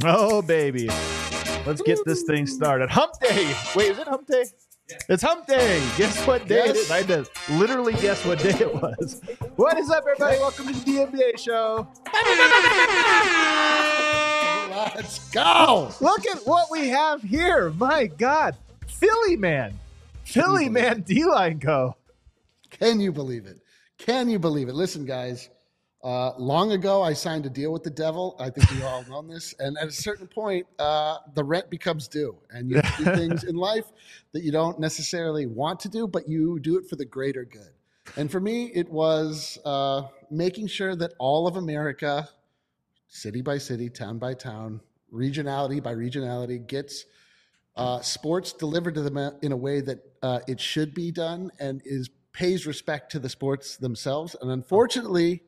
Oh, baby. Let's get this thing started. Hump day. Wait, is it hump day? It's hump day. Guess what day it is? I had to literally guess what day it was. What is up, everybody? Welcome to the NBA show. Let's go. Look at what we have here. My God. Philly man. Philly man D line go. Can you believe it? Can you believe it? Listen, guys. Uh, long ago, I signed a deal with the devil. I think we all know this. And at a certain point, uh, the rent becomes due, and you do things in life that you don't necessarily want to do, but you do it for the greater good. And for me, it was uh, making sure that all of America, city by city, town by town, regionality by regionality, gets uh, sports delivered to them in a way that uh, it should be done and is pays respect to the sports themselves. And unfortunately,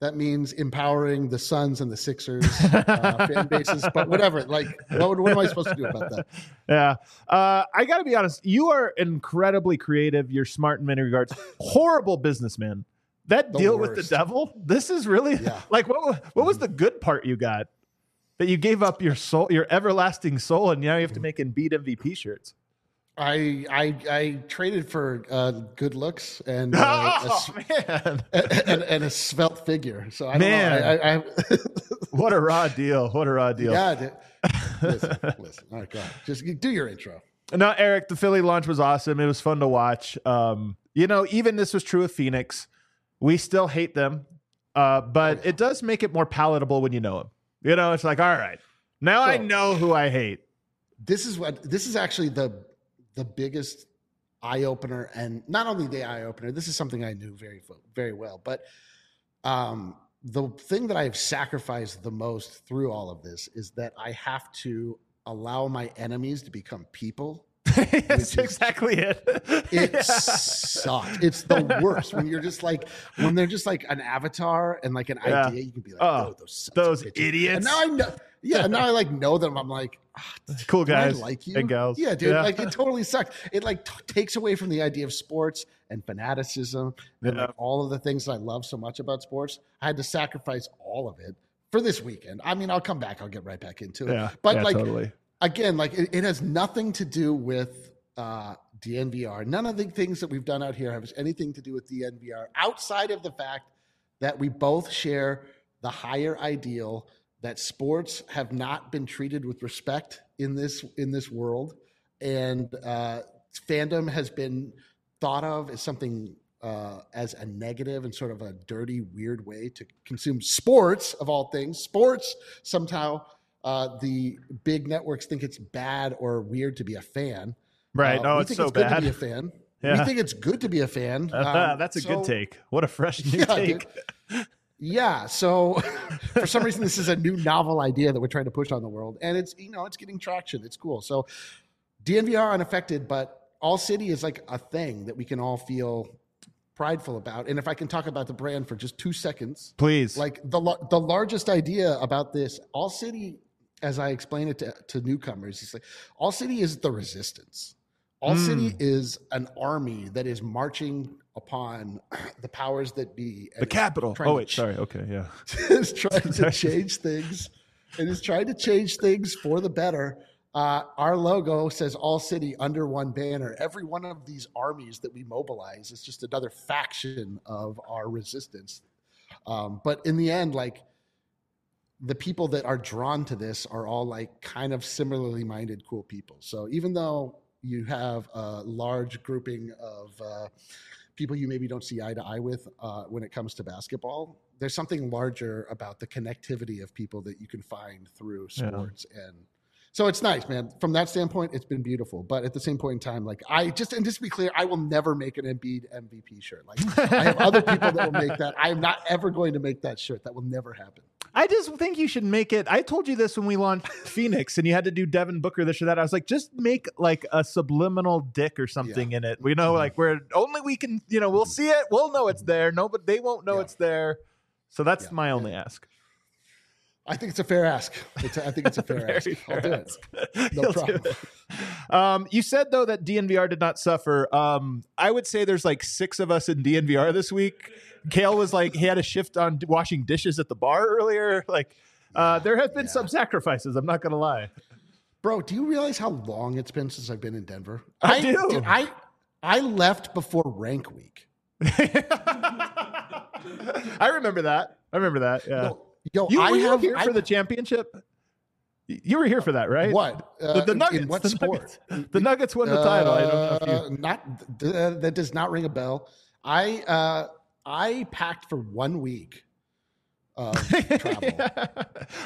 that means empowering the Suns and the Sixers uh, fan bases, but whatever. Like, what, what, am I supposed to do about that? Yeah, uh, I got to be honest. You are incredibly creative. You're smart in many regards. Horrible businessman. That the deal worst. with the devil. This is really yeah. like what? What was the good part you got? That you gave up your soul, your everlasting soul, and now you have to make Embiid MVP shirts. I I I traded for uh, good looks and uh, oh, a, and, and, a svelte figure. So I man, know, I, I, what a raw deal! What a raw deal! Yeah, listen, listen. All right, go ahead. Just do your intro. No, Eric, the Philly launch was awesome. It was fun to watch. Um, you know, even this was true of Phoenix. We still hate them, uh, but oh, yeah. it does make it more palatable when you know them. You know, it's like, all right, now so, I know who I hate. This is what this is actually the the biggest eye opener, and not only the eye opener. This is something I knew very very well, but um, the thing that I have sacrificed the most through all of this is that I have to allow my enemies to become people. That's exactly it. it yeah. sucks. It's the worst when you're just like when they're just like an avatar and like an yeah. idea. You can be like, oh, oh those those idiots. And now I know yeah, now I like know them. I'm like, oh, cool guys, like you and gals. Yeah, dude. Yeah. Like it totally sucks. It like t- takes away from the idea of sports and fanaticism and like, all of the things that I love so much about sports. I had to sacrifice all of it for this weekend. I mean, I'll come back. I'll get right back into it. Yeah, but yeah, like totally. again, like it, it, has nothing to do with uh, DNVR. None of the things that we've done out here have anything to do with DNVR outside of the fact that we both share the higher ideal that sports have not been treated with respect in this in this world, and uh, fandom has been thought of as something uh, as a negative and sort of a dirty, weird way to consume sports of all things. Sports somehow uh, the big networks think it's bad or weird to be a fan. Right? no, uh, it's so it's bad. to be a fan. Yeah. We think it's good to be a fan. Um, that's a so, good take. What a fresh new yeah, take. Yeah. So for some reason, this is a new novel idea that we're trying to push on the world, and it's you know it's getting traction. It's cool. So DNVR unaffected, but All City is like a thing that we can all feel prideful about. And if I can talk about the brand for just two seconds, please. Like the the largest idea about this, All City, as I explain it to, to newcomers, is like All City is the resistance. All mm. City is an army that is marching upon the powers that be. The capital. Oh wait, ch- sorry. Okay, yeah. is trying to change things. It is trying to change things for the better. Uh, our logo says all city under one banner. Every one of these armies that we mobilize is just another faction of our resistance. Um, but in the end, like the people that are drawn to this are all like kind of similarly minded, cool people. So even though you have a large grouping of uh, people you maybe don't see eye to eye with uh, when it comes to basketball. There's something larger about the connectivity of people that you can find through sports yeah. and so it's nice, man. From that standpoint, it's been beautiful. But at the same point in time, like I just and just to be clear, I will never make an Embiid MVP shirt. Like I have other people that will make that. I am not ever going to make that shirt. That will never happen. I just think you should make it. I told you this when we launched Phoenix, and you had to do Devin Booker this or that. I was like, just make like a subliminal dick or something yeah. in it. We know, mm-hmm. like where only we can, you know, we'll see it. We'll know it's there. No, but they won't know yeah. it's there. So that's my only ask. I think it's a fair ask. It's a, I think it's a fair ask. Fair I'll do ask. it. No problem. It. Um, you said though that DNVR did not suffer. Um, I would say there's like six of us in DNVR this week. Kale was like he had a shift on washing dishes at the bar earlier. Like uh, there have been yeah. some sacrifices. I'm not gonna lie. Bro, do you realize how long it's been since I've been in Denver? I, I do. Dude, I I left before rank week. I remember that. I remember that. Yeah. No, Yo, you I were have, here I, for the championship. You were here for that, right? What uh, the, the, Nuggets? what the sport? Nuggets, the Nuggets won the title. I don't know if you... Uh, not uh, that does not ring a bell. I uh, I packed for one week. Of travel.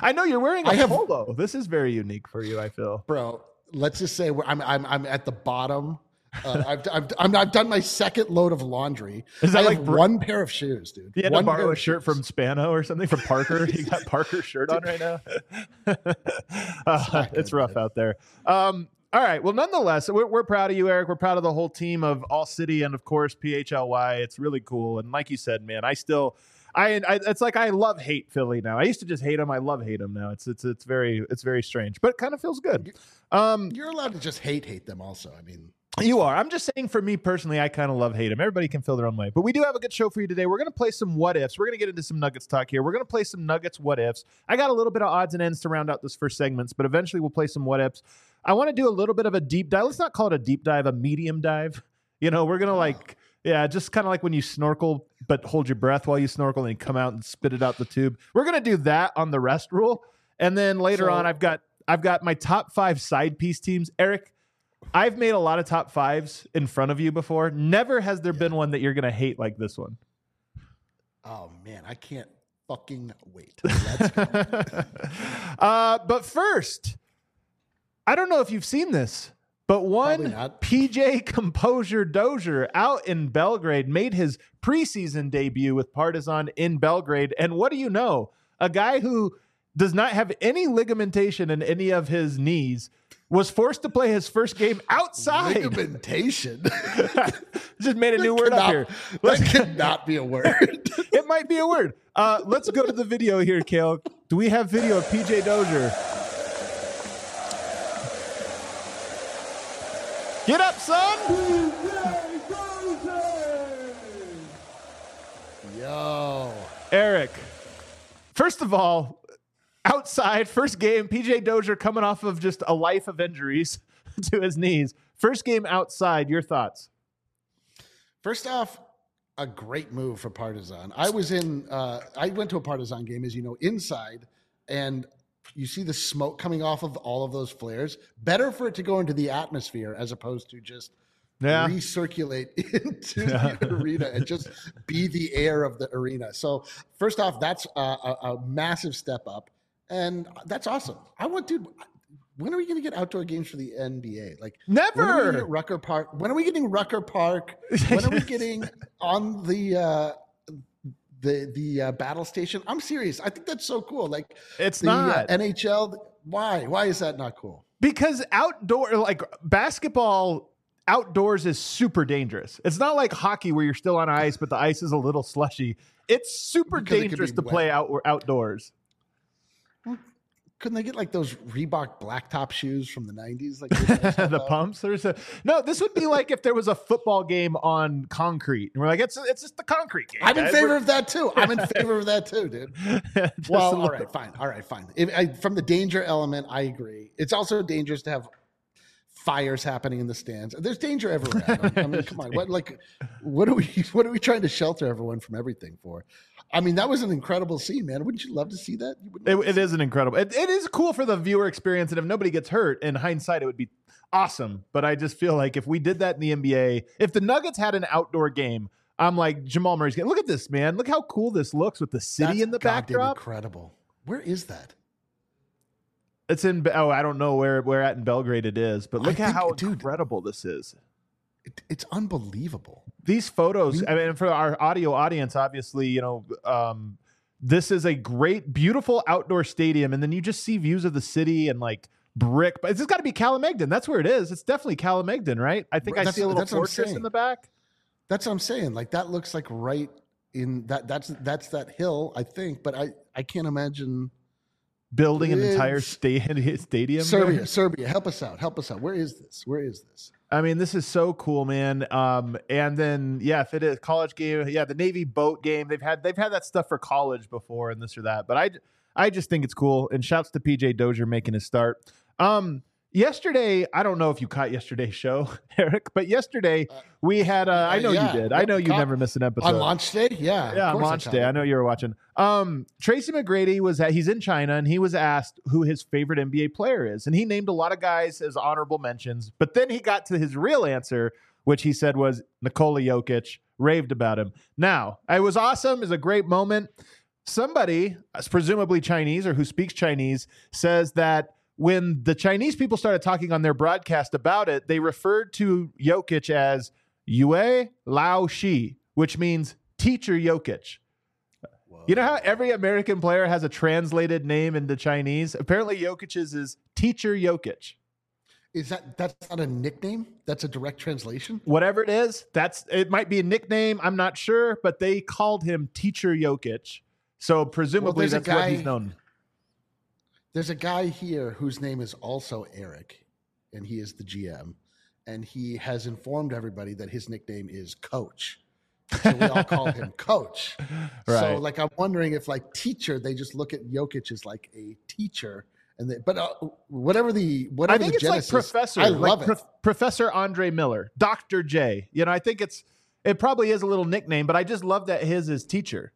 I know you're wearing a I have, polo. This is very unique for you. I feel, bro. Let's just say I'm I'm I'm at the bottom uh, I've, I've, i have done my second load of laundry. Is that I like one pair of shoes, dude? You had one to borrow a shirt from Spano or something from Parker. you got Parker's shirt on right now. uh, it's rough out there. Um, all right. Well, nonetheless, we're, we're, proud of you, Eric. We're proud of the whole team of All City and, of course, PHLY. It's really cool. And like you said, man, I still. I, I, it's like I love hate Philly now. I used to just hate him. I love hate him now. It's it's it's very it's very strange, but it kind of feels good. Um, You're allowed to just hate hate them. Also, I mean, you are. I'm just saying for me personally, I kind of love hate him. Everybody can feel their own way. But we do have a good show for you today. We're going to play some what ifs. We're going to get into some Nuggets talk here. We're going to play some Nuggets what ifs. I got a little bit of odds and ends to round out this first segments, but eventually we'll play some what ifs. I want to do a little bit of a deep dive. Let's not call it a deep dive, a medium dive. You know, we're going to like, oh. yeah, just kind of like when you snorkel, but hold your breath while you snorkel and come out and spit it out the tube. We're going to do that on the rest rule. And then later so, on, I've got I've got my top five side piece teams. Eric, I've made a lot of top fives in front of you before. Never has there yeah. been one that you're going to hate like this one. Oh man, I can't fucking wait. uh, but first, I don't know if you've seen this, but one PJ Composure Dozier out in Belgrade made his preseason debut with Partizan in Belgrade. And what do you know? A guy who does not have any ligamentation in any of his knees was forced to play his first game outside. Ligamentation. Just made a new word up here. Let's, that could not be a word. it might be a word. Uh, let's go to the video here, Kale. Do we have video of PJ Dozier? Get up, son! Yo. Eric, first of all, outside, first game, PJ Dozier coming off of just a life of injuries to his knees. First game outside, your thoughts? First off, a great move for Partizan. I was in, uh, I went to a Partizan game, as you know, inside, and you see the smoke coming off of all of those flares. Better for it to go into the atmosphere as opposed to just yeah. recirculate into yeah. the arena and just be the air of the arena. So, first off, that's a, a, a massive step up and that's awesome. I want, dude. When are we going to get outdoor games for the NBA? Like never. When Rucker Park. When are we getting Rucker Park? When are we getting on the uh, the the uh, battle station? I'm serious. I think that's so cool. Like it's the, not uh, NHL. Why? Why is that not cool? Because outdoor, like basketball, outdoors is super dangerous. It's not like hockey where you're still on ice, but the ice is a little slushy. It's super because dangerous it to wet. play out outdoors couldn't they get like those Reebok blacktop shoes from the '90s, like the pumps? There's a no. This would be like if there was a football game on concrete, and we're like, it's it's just the concrete game. I'm in favor we're... of that too. I'm in favor of that too, dude. well, all right, fine, all right, fine. If, I, from the danger element, I agree. It's also dangerous to have fires happening in the stands. There's danger everywhere. I mean, come on. What like what are we what are we trying to shelter everyone from everything for? I mean, that was an incredible scene, man. Wouldn't you love to see that? It, it is an incredible. It, it is cool for the viewer experience, and if nobody gets hurt, in hindsight, it would be awesome. But I just feel like if we did that in the NBA, if the Nuggets had an outdoor game, I'm like Jamal Murray's getting. Look at this, man. Look how cool this looks with the city That's in the backdrop. Incredible. Where is that? It's in. Oh, I don't know where where at in Belgrade it is, but look at how dude, incredible this is. It, it's unbelievable. These photos. I mean, for our audio audience, obviously, you know, um, this is a great, beautiful outdoor stadium, and then you just see views of the city and like brick. But it's got to be Kalemegdan. That's where it is. It's definitely Kalemegdan, right? I think that's, I see a little fortress in the back. That's what I'm saying. Like that looks like right in that. That's that's that hill, I think. But I I can't imagine building an entire stadium. Serbia, there? Serbia, help us out. Help us out. Where is this? Where is this? I mean, this is so cool, man. Um, and then yeah, if it is college game, yeah, the Navy boat game. They've had they've had that stuff for college before and this or that. But I I just think it's cool. And shouts to PJ Dozier making his start. Um, yesterday, I don't know if you caught yesterday's show, Eric, but yesterday uh, we had. Uh, I know yeah. you did. I know you never miss an episode on launch day. Yeah, yeah, on launch day. I know you were watching. Um, Tracy McGrady was at, he's in China and he was asked who his favorite NBA player is, and he named a lot of guys as honorable mentions. But then he got to his real answer, which he said was Nikola Jokic. Raved about him. Now, it was awesome. It was a great moment. Somebody, presumably Chinese or who speaks Chinese, says that when the Chinese people started talking on their broadcast about it, they referred to Jokic as Yue Lao Shi, which means teacher Jokic. Whoa. You know how every American player has a translated name into Chinese? Apparently, Jokic's is teacher Jokic. Is that that's not a nickname? That's a direct translation. Whatever it is, that's it. Might be a nickname. I'm not sure, but they called him Teacher Jokic. So presumably well, that's guy, what he's known. There's a guy here whose name is also Eric, and he is the GM, and he has informed everybody that his nickname is Coach. So we all call him Coach. Right. So like I'm wondering if like teacher, they just look at Jokic as like a teacher. And they, but uh, whatever the whatever I think the it's genesis, like professor, I love like it. Professor Andre Miller, Doctor J. You know, I think it's it probably is a little nickname, but I just love that his is teacher.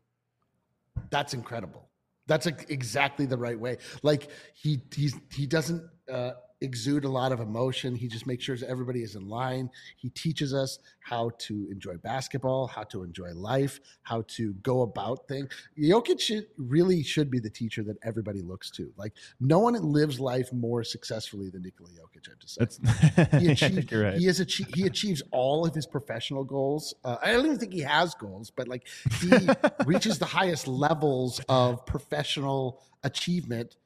That's incredible. That's a, exactly the right way. Like he he's he doesn't uh, exude a lot of emotion. He just makes sure everybody is in line. He teaches us how to enjoy basketball, how to enjoy life, how to go about things. Jokic should, really should be the teacher that everybody looks to. Like no one lives life more successfully than Nikola Jokic. I just say, he, achieved, right. he has achieved, he achieves all of his professional goals. Uh, I don't even think he has goals, but like he reaches the highest levels of professional achievement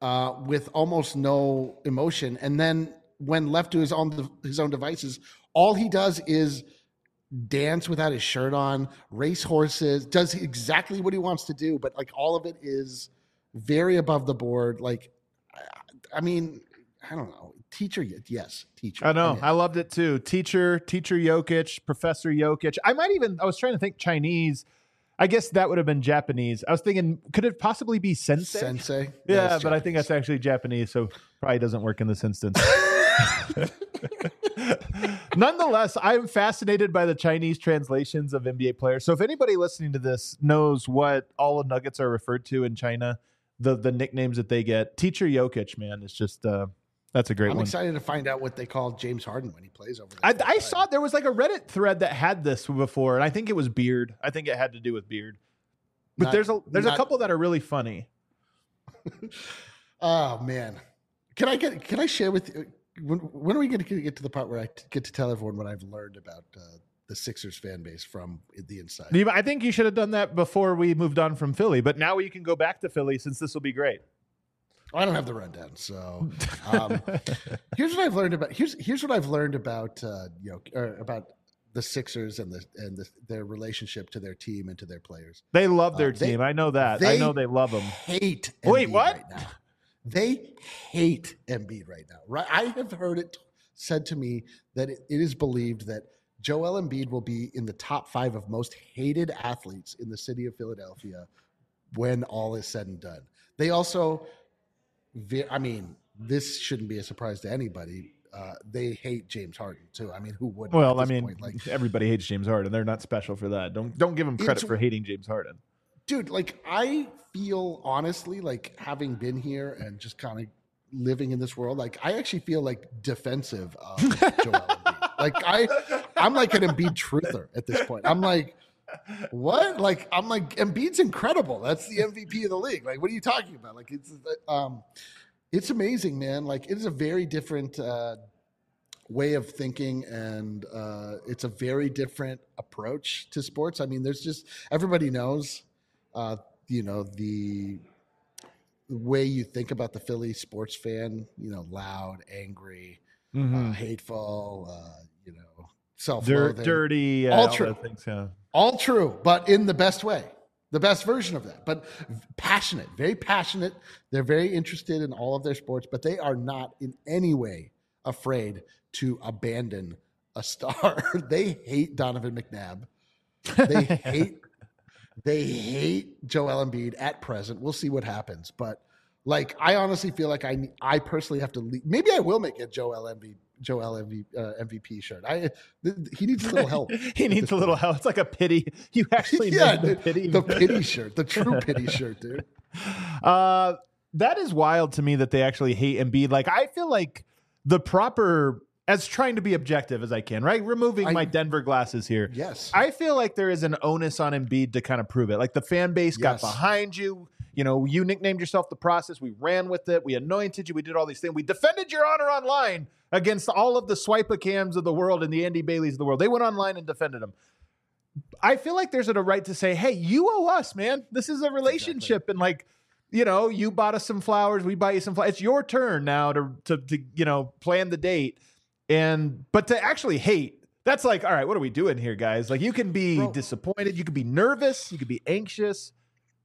uh, with almost no emotion. And then when left to his own his own devices, all he does is dance without his shirt on, race horses, does exactly what he wants to do, but like all of it is very above the board. Like, I mean, I don't know. Teacher, yes, teacher. I know. I loved it too. Teacher, teacher Jokic, Professor Jokic. I might even. I was trying to think Chinese. I guess that would have been Japanese. I was thinking, could it possibly be sensei? Sensei. Yeah, but I think that's actually Japanese, so probably doesn't work in this instance. Nonetheless, I'm fascinated by the Chinese translations of NBA players. So if anybody listening to this knows what all the Nuggets are referred to in China, the the nicknames that they get, Teacher Jokic, man, is just uh, that's a great one. I'm one. excited to find out what they call James Harden when he plays over there. I, I saw there was like a Reddit thread that had this before, and I think it was Beard. I think it had to do with Beard. But not, there's a there's not, a couple that are really funny. oh man, can I get can I share with you? When, when are we going to get to the part where I get to tell everyone what I've learned about uh, the Sixers fan base from the inside? I think you should have done that before we moved on from Philly, but now you can go back to Philly since this will be great. I don't have the rundown. So um, here's what I've learned about here's here's what I've learned about uh, you know about the Sixers and the and the, their relationship to their team and to their players. They love their uh, team. They, I know that. I know they love them. Hate. Wait, what? Right now. They hate Embiid right now. Right? I have heard it said to me that it, it is believed that Joel Embiid will be in the top five of most hated athletes in the city of Philadelphia when all is said and done. They also I mean, this shouldn't be a surprise to anybody. Uh, they hate James Harden too. I mean, who wouldn't? Well, I mean, like everybody hates James Harden. They're not special for that. Don't don't give them credit for hating James Harden, dude. Like I feel honestly, like having been here and just kind of living in this world, like I actually feel like defensive of Joel Embiid. Like I, I'm like an Embiid truther at this point. I'm like, what? Like I'm like Embiid's incredible. That's the MVP of the league. Like what are you talking about? Like it's um it's amazing, man. Like it is a very different uh way of thinking and uh it's a very different approach to sports. I mean, there's just everybody knows uh you know the way you think about the Philly sports fan, you know, loud, angry, mm-hmm. uh, hateful, uh, you know, self dirty, all true, things, yeah. all true, but in the best way, the best version of that. But passionate, very passionate. They're very interested in all of their sports, but they are not in any way afraid to abandon a star. they hate Donovan McNabb. They hate they hate Joel Embiid at present. We'll see what happens, but like I honestly feel like I I personally have to leave. Maybe I will make a Joel Embiid Joel MVP, uh, MVP shirt. I th- he needs a little help. he needs a little help. It's like a pity. You actually yeah, the, the pity the pity shirt, the true pity shirt, dude. Uh, that is wild to me that they actually hate Embiid. Like I feel like the proper as trying to be objective as I can, right? Removing I, my Denver glasses here. Yes. I feel like there is an onus on Embiid to kind of prove it. Like the fan base yes. got behind you. You know, you nicknamed yourself the process. We ran with it. We anointed you. We did all these things. We defended your honor online against all of the swipe cams of the world and the Andy Baileys of the world. They went online and defended them. I feel like there's a right to say, hey, you owe us, man. This is a relationship. Exactly. And like, you know, you bought us some flowers, we buy you some flowers. It's your turn now to, to, to you know, plan the date and but to actually hate, that's like, all right, what are we doing here, guys? Like you can be Bro, disappointed, you can be nervous, you can be anxious,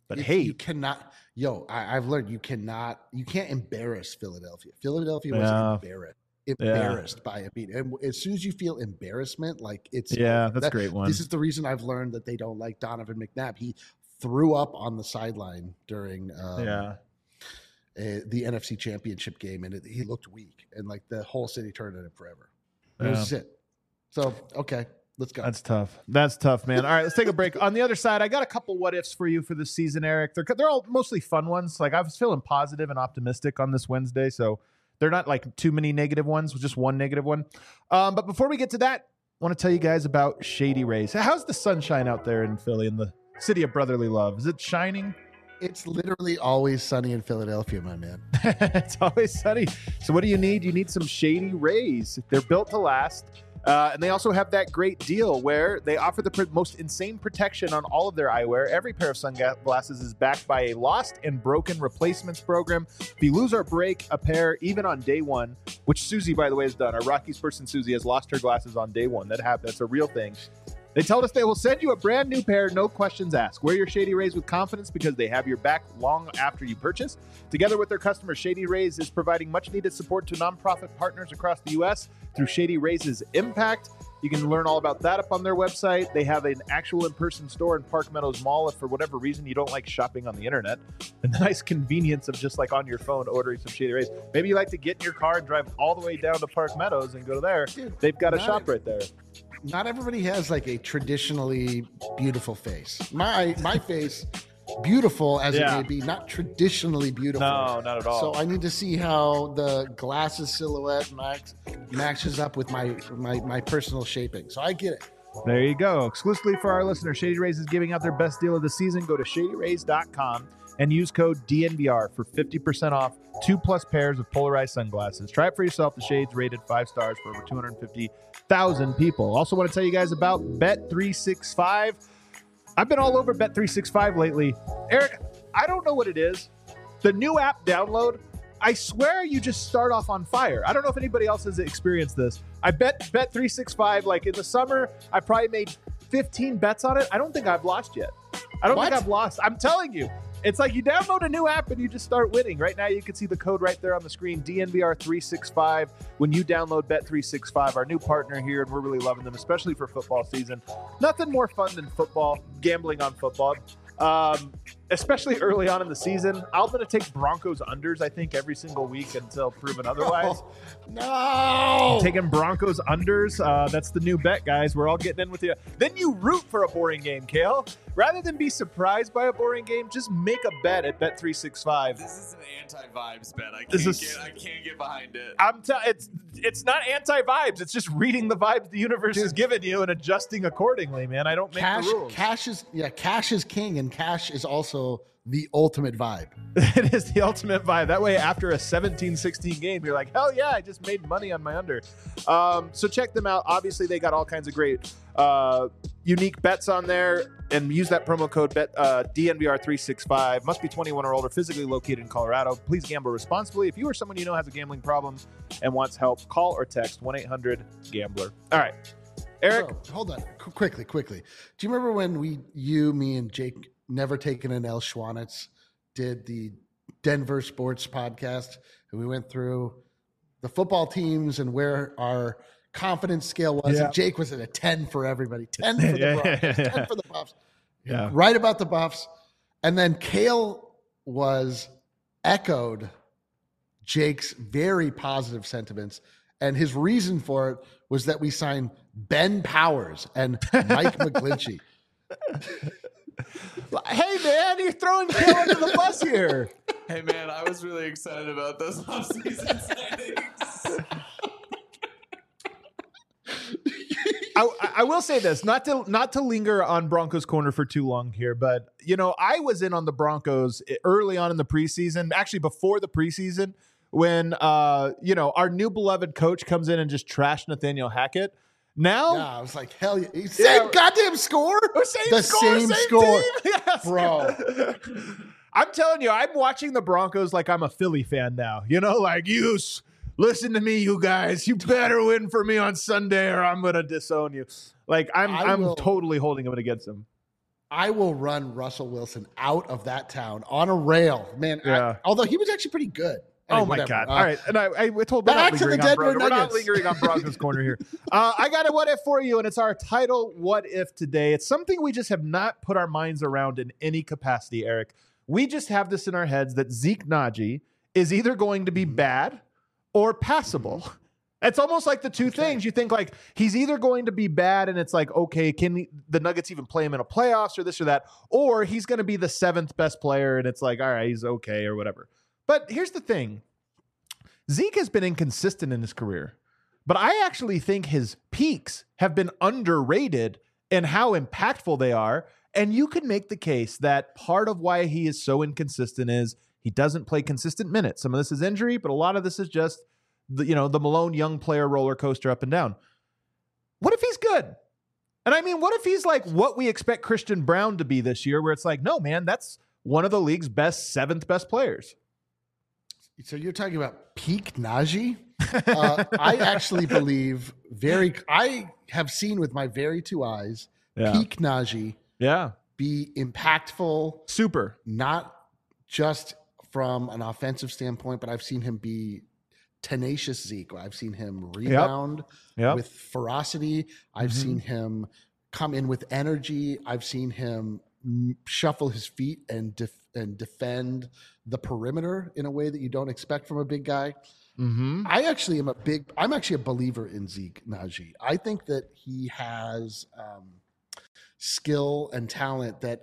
but hate. You cannot yo, I, have learned you cannot you can't embarrass Philadelphia. Philadelphia was yeah. embarrassed. Embarrassed yeah. by it. beat. And as soon as you feel embarrassment, like it's yeah, that's that, great one. This is the reason I've learned that they don't like Donovan McNabb. He threw up on the sideline during um, yeah uh, the NFC Championship game, and it, he looked weak, and like the whole city turned on him forever. That yeah. was it. So okay, let's go. That's tough. That's tough, man. All right, let's take a break. On the other side, I got a couple what ifs for you for the season, Eric. They're they're all mostly fun ones. Like I was feeling positive and optimistic on this Wednesday, so they're not like too many negative ones. Just one negative one. Um, but before we get to that, I want to tell you guys about Shady Rays. How's the sunshine out there in Philly in the city of brotherly love? Is it shining? It's literally always sunny in Philadelphia, my man. it's always sunny. So, what do you need? You need some Shady Rays. They're built to last. Uh, and they also have that great deal where they offer the most insane protection on all of their eyewear. Every pair of sunglasses is backed by a lost and broken replacements program. If you lose or break a pair, even on day one, which Susie, by the way, has done, our Rockies person Susie has lost her glasses on day one. That happened. That's a real thing. They told us they will send you a brand new pair, no questions asked. Wear your Shady Rays with confidence because they have your back long after you purchase. Together with their customers, Shady Rays is providing much needed support to nonprofit partners across the U.S. through Shady Rays' impact. You can learn all about that up on their website. They have an actual in person store in Park Meadows Mall if for whatever reason you don't like shopping on the internet. And the nice convenience of just like on your phone ordering some Shady Rays. Maybe you like to get in your car and drive all the way down to Park Meadows and go there. They've got a shop right there not everybody has like a traditionally beautiful face. My my face, beautiful as yeah. it may be, not traditionally beautiful. No, not at all. So I need to see how the glasses silhouette max, matches up with my my my personal shaping. So I get it. There you go. Exclusively for our listeners, Shady Rays is giving out their best deal of the season. Go to shadyrays.com and use code DNVR for 50% off two plus pairs of polarized sunglasses. Try it for yourself. The shades rated five stars for over 250,000 people. Also, want to tell you guys about Bet365. I've been all over Bet365 lately. Eric, I don't know what it is. The new app download, I swear you just start off on fire. I don't know if anybody else has experienced this. I bet Bet365, like in the summer, I probably made 15 bets on it. I don't think I've lost yet. I don't what? think I've lost. I'm telling you. It's like you download a new app and you just start winning. Right now, you can see the code right there on the screen DNVR365 when you download Bet365, our new partner here, and we're really loving them, especially for football season. Nothing more fun than football, gambling on football. Um, especially early on in the season. I'm going to take Broncos unders, I think, every single week until proven otherwise. No. no. taking Broncos unders. Uh, that's the new bet, guys. We're all getting in with you. Then you root for a boring game, Kale. Rather than be surprised by a boring game, just make a bet at Bet365. This is an anti-vibes bet. I can't, is, get, I can't get behind it. I'm t- it's it's not anti-vibes. It's just reading the vibes the universe Dude. has given you and adjusting accordingly, man. I don't make cash, the rules. Cash is yeah, cash is king, and cash is also the ultimate vibe. it is the ultimate vibe. That way, after a 17 16 game, you're like, hell yeah, I just made money on my under. Um, so check them out. Obviously, they got all kinds of great uh, unique bets on there and use that promo code bet uh, DNVR365. Must be 21 or older, physically located in Colorado. Please gamble responsibly. If you or someone you know has a gambling problem and wants help, call or text 1 800 Gambler. All right. Eric, Bro, hold on, Qu- quickly, quickly. Do you remember when we, you, me, and Jake, never taken an L. Schwanitz, did the Denver Sports podcast, and we went through the football teams and where our confidence scale was. Yeah. And Jake was at a 10 for everybody, 10 for the yeah, Broncos, yeah, 10 for the Buffs. Yeah. Right about the Buffs. And then Kale was echoed Jake's very positive sentiments. And his reason for it was that we signed Ben Powers and Mike McGlinchey. Hey man, you're throwing Kale under the bus here. Hey man, I was really excited about those offseason signings. I, I, will say this, not to not to linger on Broncos corner for too long here, but you know, I was in on the Broncos early on in the preseason, actually before the preseason, when uh, you know, our new beloved coach comes in and just trashed Nathaniel Hackett. Now, yeah, I was like, hell yeah. Same yeah. goddamn score. Same the score, same, same score. Yes. Bro. I'm telling you, I'm watching the Broncos like I'm a Philly fan now. You know, like you listen to me, you guys. You better win for me on Sunday, or I'm gonna disown you. Like I'm, I am totally holding him against him. I will run Russell Wilson out of that town on a rail, man. Yeah. I, although he was actually pretty good. Oh my god! Uh, All right, and I, I told back to the Denver Nuggets. We're not lingering on Broncos corner here. Uh, I got a what if for you, and it's our title "What If" today. It's something we just have not put our minds around in any capacity, Eric. We just have this in our heads that Zeke Nnaji is either going to be mm-hmm. bad or passable. It's almost like the two okay. things. You think like he's either going to be bad, and it's like, okay, can the Nuggets even play him in a playoffs or this or that, or he's going to be the seventh best player, and it's like, all right, he's okay or whatever. But here's the thing: Zeke has been inconsistent in his career, but I actually think his peaks have been underrated in how impactful they are. And you can make the case that part of why he is so inconsistent is he doesn't play consistent minutes. Some of this is injury, but a lot of this is just the you know the Malone young player roller coaster up and down. What if he's good? And I mean, what if he's like what we expect Christian Braun to be this year, where it's like, no, man, that's one of the league's best seventh best players. So you're talking about peak Nnaji? uh, I actually believe very. I have seen with my very two eyes yeah. peak Nnaji. Yeah. Be impactful. Super. Not just from an offensive standpoint, but I've seen him be tenacious Zeke. I've seen him rebound yep. Yep. with ferocity. I've mm-hmm. seen him come in with energy. I've seen him shuffle his feet and def- and defend the perimeter in a way that you don't expect from a big guy. Mm-hmm. I actually am a big. I'm actually a believer in Zeke Nnaji. I think that he has um, skill and talent that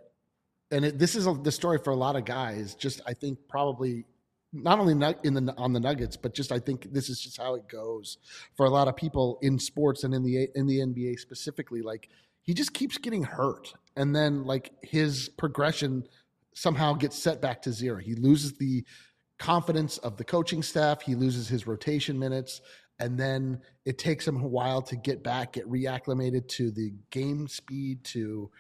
and it, this is a, the story for a lot of guys. Just I think probably not only in the on the Nuggets, but just I think this is just how it goes for a lot of people in sports and in the in the NBA specifically. Like he just keeps getting hurt, and then like his progression somehow gets set back to zero. He loses the confidence of the coaching staff. He loses his rotation minutes. And then it takes him a while to get back, get reacclimated to the game speed, to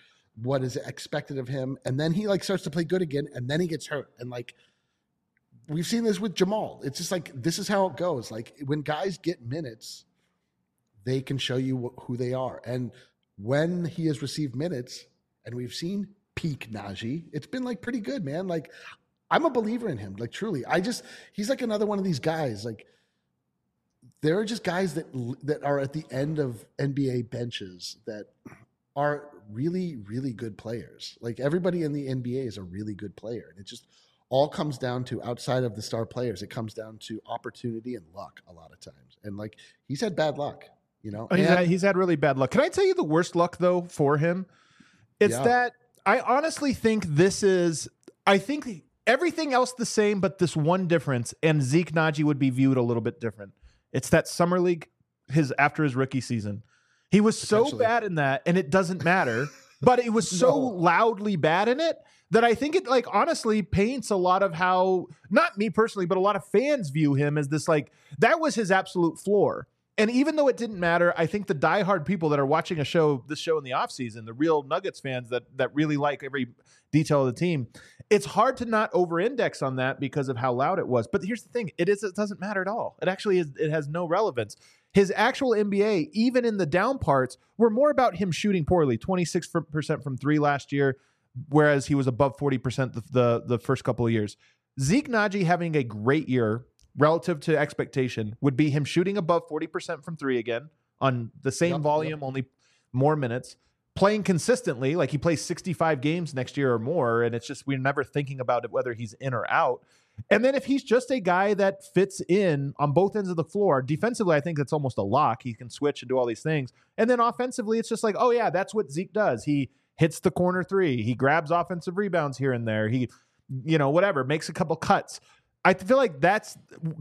what is expected of him, and then he like starts to play good again, and then he gets hurt, and like we've seen this with Jamal. It's just like this is how it goes. Like when guys get minutes, they can show you who they are, and when he has received minutes, and we've seen peak Nnaji, it's been like pretty good, man. Like I'm a believer in him, like truly. I just he's like another one of these guys, like there are just guys that that are at the end of NBA benches that are really, really good players. Like everybody in the NBA is a really good player. And it just all comes down to outside of the star players, it comes down to opportunity and luck a lot of times. And like he's had bad luck, you know. Oh, he's, and, had, he's had really bad luck. Can I tell you the worst luck though for him? It's yeah. that I honestly think this is I think everything else the same, but this one difference, and Zeke Nnaji would be viewed a little bit different. It's that summer league his after his rookie season. He was so bad in that, and it doesn't matter. but it was so no. loudly bad in it that I think it like honestly paints a lot of how not me personally, but a lot of fans view him as this like that was his absolute floor. And even though it didn't matter, I think the diehard people that are watching a show, this show in the offseason, the real Nuggets fans that that really like every detail of the team, it's hard to not over-index on that because of how loud it was. But here's the thing: it is it doesn't matter at all. It actually is. It has no relevance. His actual NBA, even in the down parts, were more about him shooting poorly. Twenty six percent from three last year, whereas he was above forty percent the, the the first couple of years. Zeke Nnaji having a great year relative to expectation would be him shooting above 40% from three again on the same yep, volume, yep. only more minutes, playing consistently. Like he plays 65 games next year or more. And it's just, we're never thinking about it, whether he's in or out. And then if he's just a guy that fits in on both ends of the floor, defensively, I think that's almost a lock. He can switch and do all these things. And then offensively, it's just like, oh, yeah, that's what Zeke does. He hits the corner three, he grabs offensive rebounds here and there. He, you know, whatever, makes a couple cuts. I feel like that's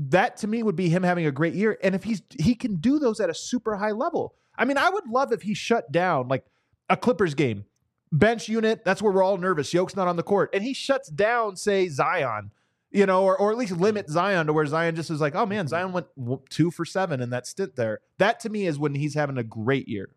that to me would be him having a great year. And if he's he can do those at a super high level. I mean, I would love if he shut down like a Clippers game, bench unit. That's where we're all nervous. Yoke's not on the court, and he shuts down, say Zion, you know, or or at least limit Zion to where Zion just is like, oh man, Zion went two for seven in that stint there. That to me is when he's having a great year.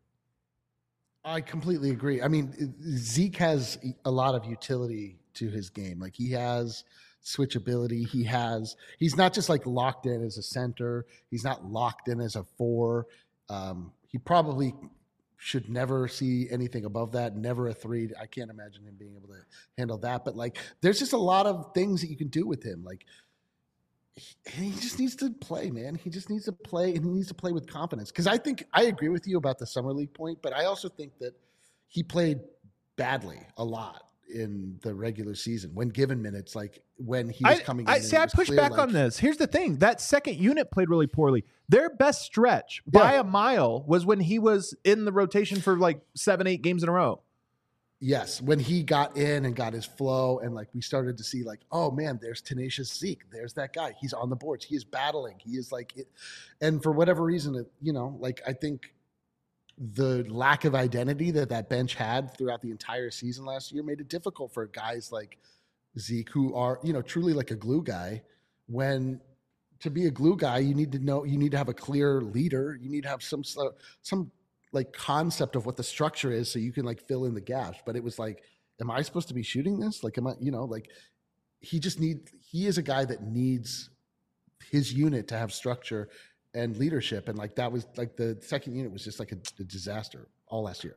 I completely agree. I mean, Zeke has a lot of utility to his game. Like he has switchability. He has he's not just like locked in as a center. He's not locked in as a four. Um, he probably should never see anything above that. Never a three. I can't imagine him being able to handle that. But like, there's just a lot of things that you can do with him. Like, he, he just needs to play, man. He just needs to play, and he needs to play with confidence. Because I think I agree with you about the summer league point, but I also think that he played badly a lot in the regular season when given minutes, like when he was coming. I, I see. I push back like, on this. Here's the thing: that second unit played really poorly. Their best stretch yeah. by a mile was when he was in the rotation for like seven, eight games in a row. Yes, when he got in and got his flow, and like we started to see, like, oh man, there's tenacious Zeke. There's that guy. He's on the boards. He is battling. He is like, it, and for whatever reason, it, you know, like I think the lack of identity that that bench had throughout the entire season last year made it difficult for guys like Zeke, who are you know truly like a glue guy. When to be a glue guy, you need to know you need to have a clear leader. You need to have some some like concept of what the structure is, so you can like fill in the gaps. But it was like, am I supposed to be shooting this? Like, am I you know like he just need he is a guy that needs his unit to have structure and leadership, and like that was like the second unit was just like a, a disaster all last year.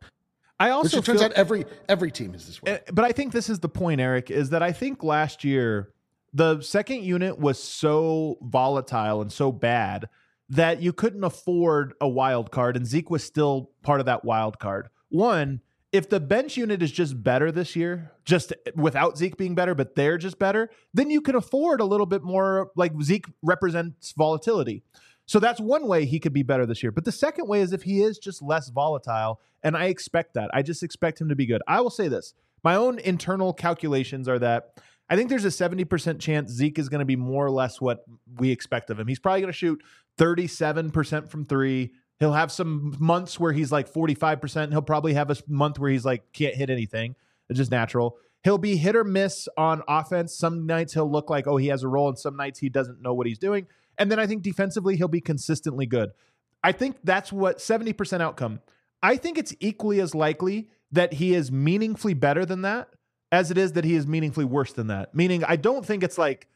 I also Which turns out every every team is this way. Eh, but I think this is the point, Eric, is that I think last year the second unit was so volatile and so bad that you couldn't afford a wild card, and Zeke was still part of that wild card. One, if the bench unit is just better this year, just without Zeke being better, but they're just better, then you can afford a little bit more. Like Zeke represents volatility. So that's one way he could be better this year. But the second way is if he is just less volatile, and I expect that. I just expect him to be good. I will say this my own internal calculations are that I think there's a 70% chance Zeke is going to be more or less what we expect of him. He's probably going to shoot 37% from three. He'll have some months where he's like 45%. He'll probably have a month where he's like can't hit anything. It's just natural. He'll be hit or miss on offense. Some nights he'll look like, oh, he has a role, and some nights he doesn't know what he's doing. And then I think defensively, he'll be consistently good. I think that's what 70% outcome. I think it's equally as likely that he is meaningfully better than that as it is that he is meaningfully worse than that. Meaning, I don't think it's like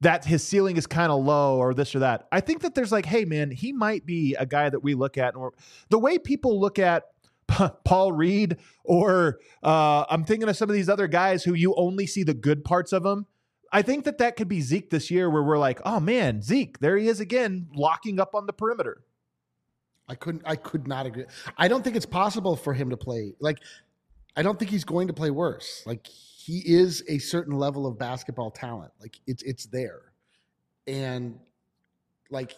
that his ceiling is kind of low or this or that. I think that there's like, hey, man, he might be a guy that we look at. Or the way people look at Paul Reed, or uh, I'm thinking of some of these other guys who you only see the good parts of them. I think that that could be Zeke this year, where we're like, oh man, Zeke, there he is again, locking up on the perimeter. I couldn't. I could not agree. I don't think it's possible for him to play like. I don't think he's going to play worse. Like he is a certain level of basketball talent. Like it's it's there, and like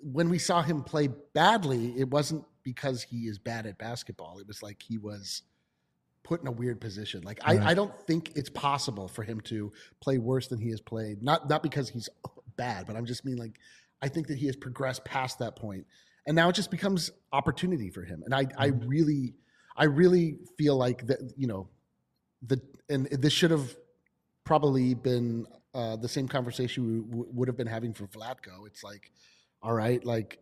when we saw him play badly, it wasn't because he is bad at basketball. It was like he was put in a weird position. Like right. I, I don't think it's possible for him to play worse than he has played. Not not because he's bad, but I'm just mean like I think that he has progressed past that point, and now it just becomes opportunity for him. And I I mm-hmm. really I really feel like that you know the and this should have probably been uh, the same conversation we w- would have been having for Vlatko. It's like, all right, like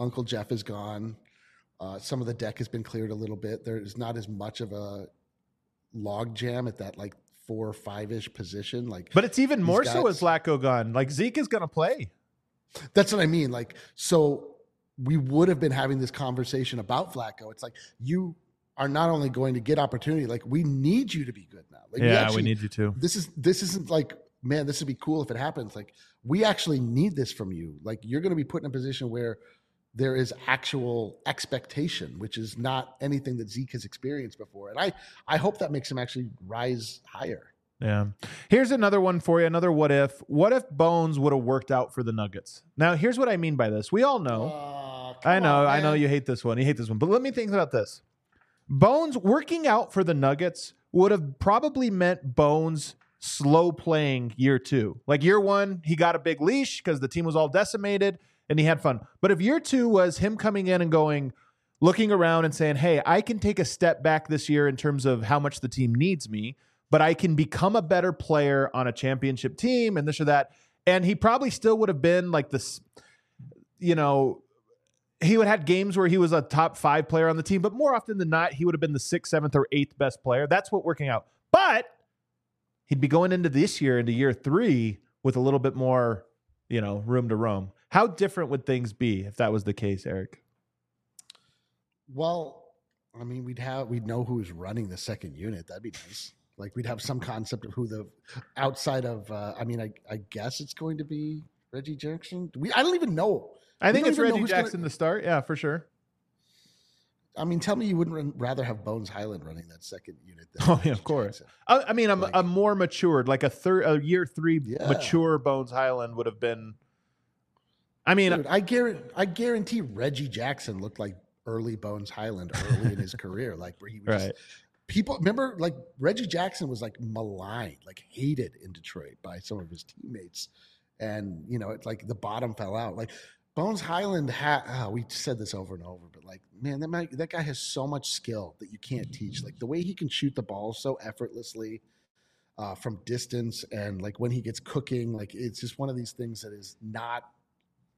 Uncle Jeff is gone. Uh, some of the deck has been cleared a little bit. There's not as much of a log jam at that like four or five ish position. Like, but it's even more so as Vlatko gone. Like Zeke is going to play. That's what I mean. Like, so we would have been having this conversation about Vlatko. It's like you are not only going to get opportunity, like we need you to be good now. Like, yeah, we, actually, we need you to. This is this isn't like man, this would be cool if it happens. Like we actually need this from you. Like you're going to be put in a position where there is actual expectation, which is not anything that Zeke has experienced before. And I, I hope that makes him actually rise higher. Yeah. Here's another one for you. Another what if. What if Bones would have worked out for the Nuggets? Now, here's what I mean by this. We all know. Uh, I know. On, I know you hate this one. You hate this one. But let me think about this. Bones working out for the Nuggets would have probably meant Bones slow playing year two. Like year one, he got a big leash because the team was all decimated and he had fun. But if year two was him coming in and going, looking around and saying, hey, I can take a step back this year in terms of how much the team needs me, but I can become a better player on a championship team and this or that. And he probably still would have been like this, you know, he would have had games where he was a top five player on the team, but more often than not, he would have been the sixth, seventh, or eighth best player. That's what working out. But he'd be going into this year, into year three, with a little bit more, you know, room to roam. How different would things be if that was the case, Eric? Well, I mean, we'd have we'd know who's running the second unit. That'd be nice. Like we'd have some concept of who the outside of. Uh, I mean, I, I guess it's going to be Reggie Jackson. We I don't even know. I think it's Reggie Jackson gonna, to start. Yeah, for sure. I mean, tell me you wouldn't rather have Bones Hyland running that second unit. oh yeah, of course. I, I, mean, I'm like, a more matured, like a third, a year three yeah. mature Bones Hyland would have been I mean, Dude, I guarantee, I guarantee Reggie Jackson looked like early Bones Hyland early in his career, like where he was right. just, people remember like Reggie Jackson was like maligned, like hated in Detroit by some of his teammates, and you know, it's like the bottom fell out. Like Bones Hyland had, oh, we said this over and over, but like, man, that might, that guy has so much skill that you can't teach. Like the way he can shoot the ball so effortlessly. Uh, from distance and like when he gets cooking, like it's just one of these things that is not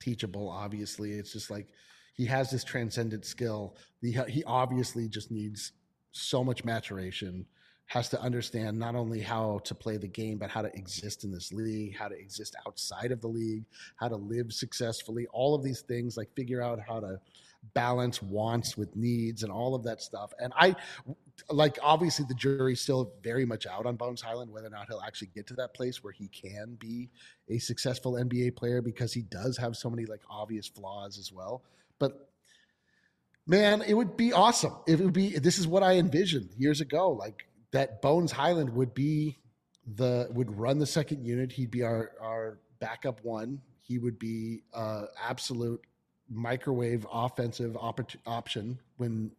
teachable. Obviously, it's just like he has this transcendent skill. He he obviously just needs so much maturation. Has to understand not only how to play the game, but how to exist in this league, how to exist outside of the league, how to live successfully. All of these things, like figure out how to balance wants with needs and all of that stuff. And I like obviously the jury's still very much out on Bones Hyland whether or not he'll actually get to that place where he can be a successful NBA player because he does have so many like obvious flaws as well. But man, it would be awesome. It would be this is what I envisioned years ago like that Bones Hyland would be the would run the second unit, he'd be our our backup one. He would be uh absolute microwave offensive op- option when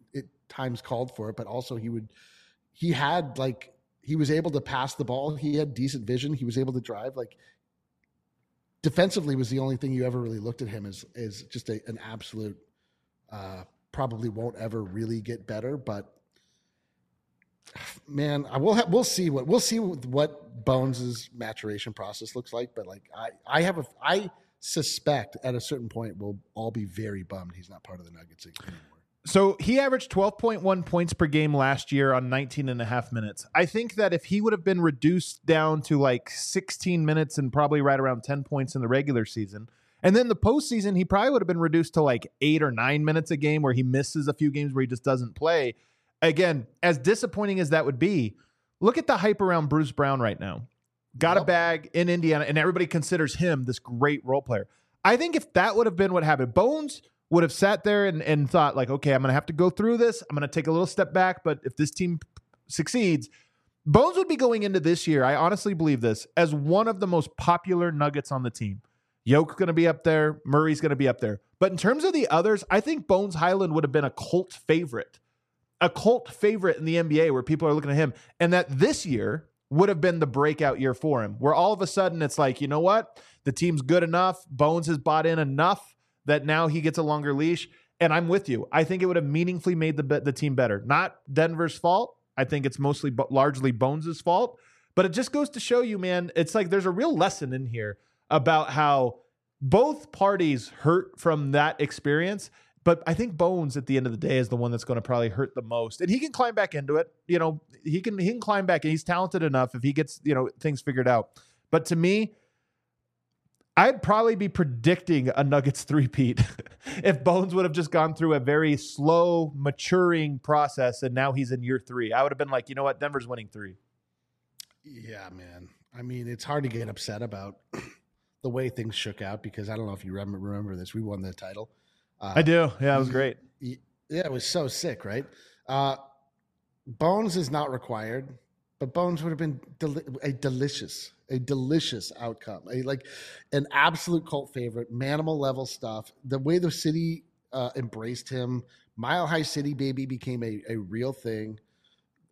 times called for it, but also he would he had like he was able to pass the ball. He had decent vision. He was able to drive. Like defensively was the only thing you ever really looked at him as is just a, an absolute uh, probably won't ever really get better, but man, I will have, we'll see what we'll see what Bones's maturation process looks like. But like I I have a I suspect at a certain point we'll all be very bummed he's not part of the Nuggets anymore. So he averaged 12.1 points per game last year on 19 and a half minutes. I think that if he would have been reduced down to like 16 minutes and probably right around 10 points in the regular season, and then the postseason, he probably would have been reduced to like eight or nine minutes a game where he misses a few games where he just doesn't play. Again, as disappointing as that would be, look at the hype around Bruce Brown right now got yep. a bag in Indiana, and everybody considers him this great role player. I think if that would have been what happened, Bones would have sat there and, and thought, like, okay, I'm going to have to go through this. I'm going to take a little step back. But if this team succeeds, Bones would be going into this year, I honestly believe this, as one of the most popular nuggets on the team. Yoke's going to be up there. Murray's going to be up there. But in terms of the others, I think Bones Hyland would have been a cult favorite, a cult favorite in the NBA where people are looking at him. And that this year, would have been the breakout year for him, where all of a sudden it's like, you know what? The team's good enough. Bones has bought in enough that now he gets a longer leash. And I'm with you. I think it would have meaningfully made the the team better. Not Denver's fault. I think it's mostly largely Bones' fault. But it just goes to show you, man. It's like there's a real lesson in here about how both parties hurt from that experience. But I think Bones at the end of the day is the one that's going to probably hurt the most. And he can climb back into it. You know, he can he can climb back and he's talented enough if he gets, you know, things figured out. But to me, I'd probably be predicting a Nuggets three-peat if Bones would have just gone through a very slow maturing process and now he's in year three. I would have been like, you know what, Denver's winning three. Yeah, man. I mean, it's hard to get upset about the way things shook out because I don't know if you remember, remember this. We won the title. Uh, I do. Yeah, it was great. Yeah, it was so sick, right? Uh, Bones is not required, but Bones would have been deli- a delicious, a delicious outcome. A, like an absolute cult favorite, manimal level stuff. The way the city uh, embraced him, Mile High City Baby became a, a real thing.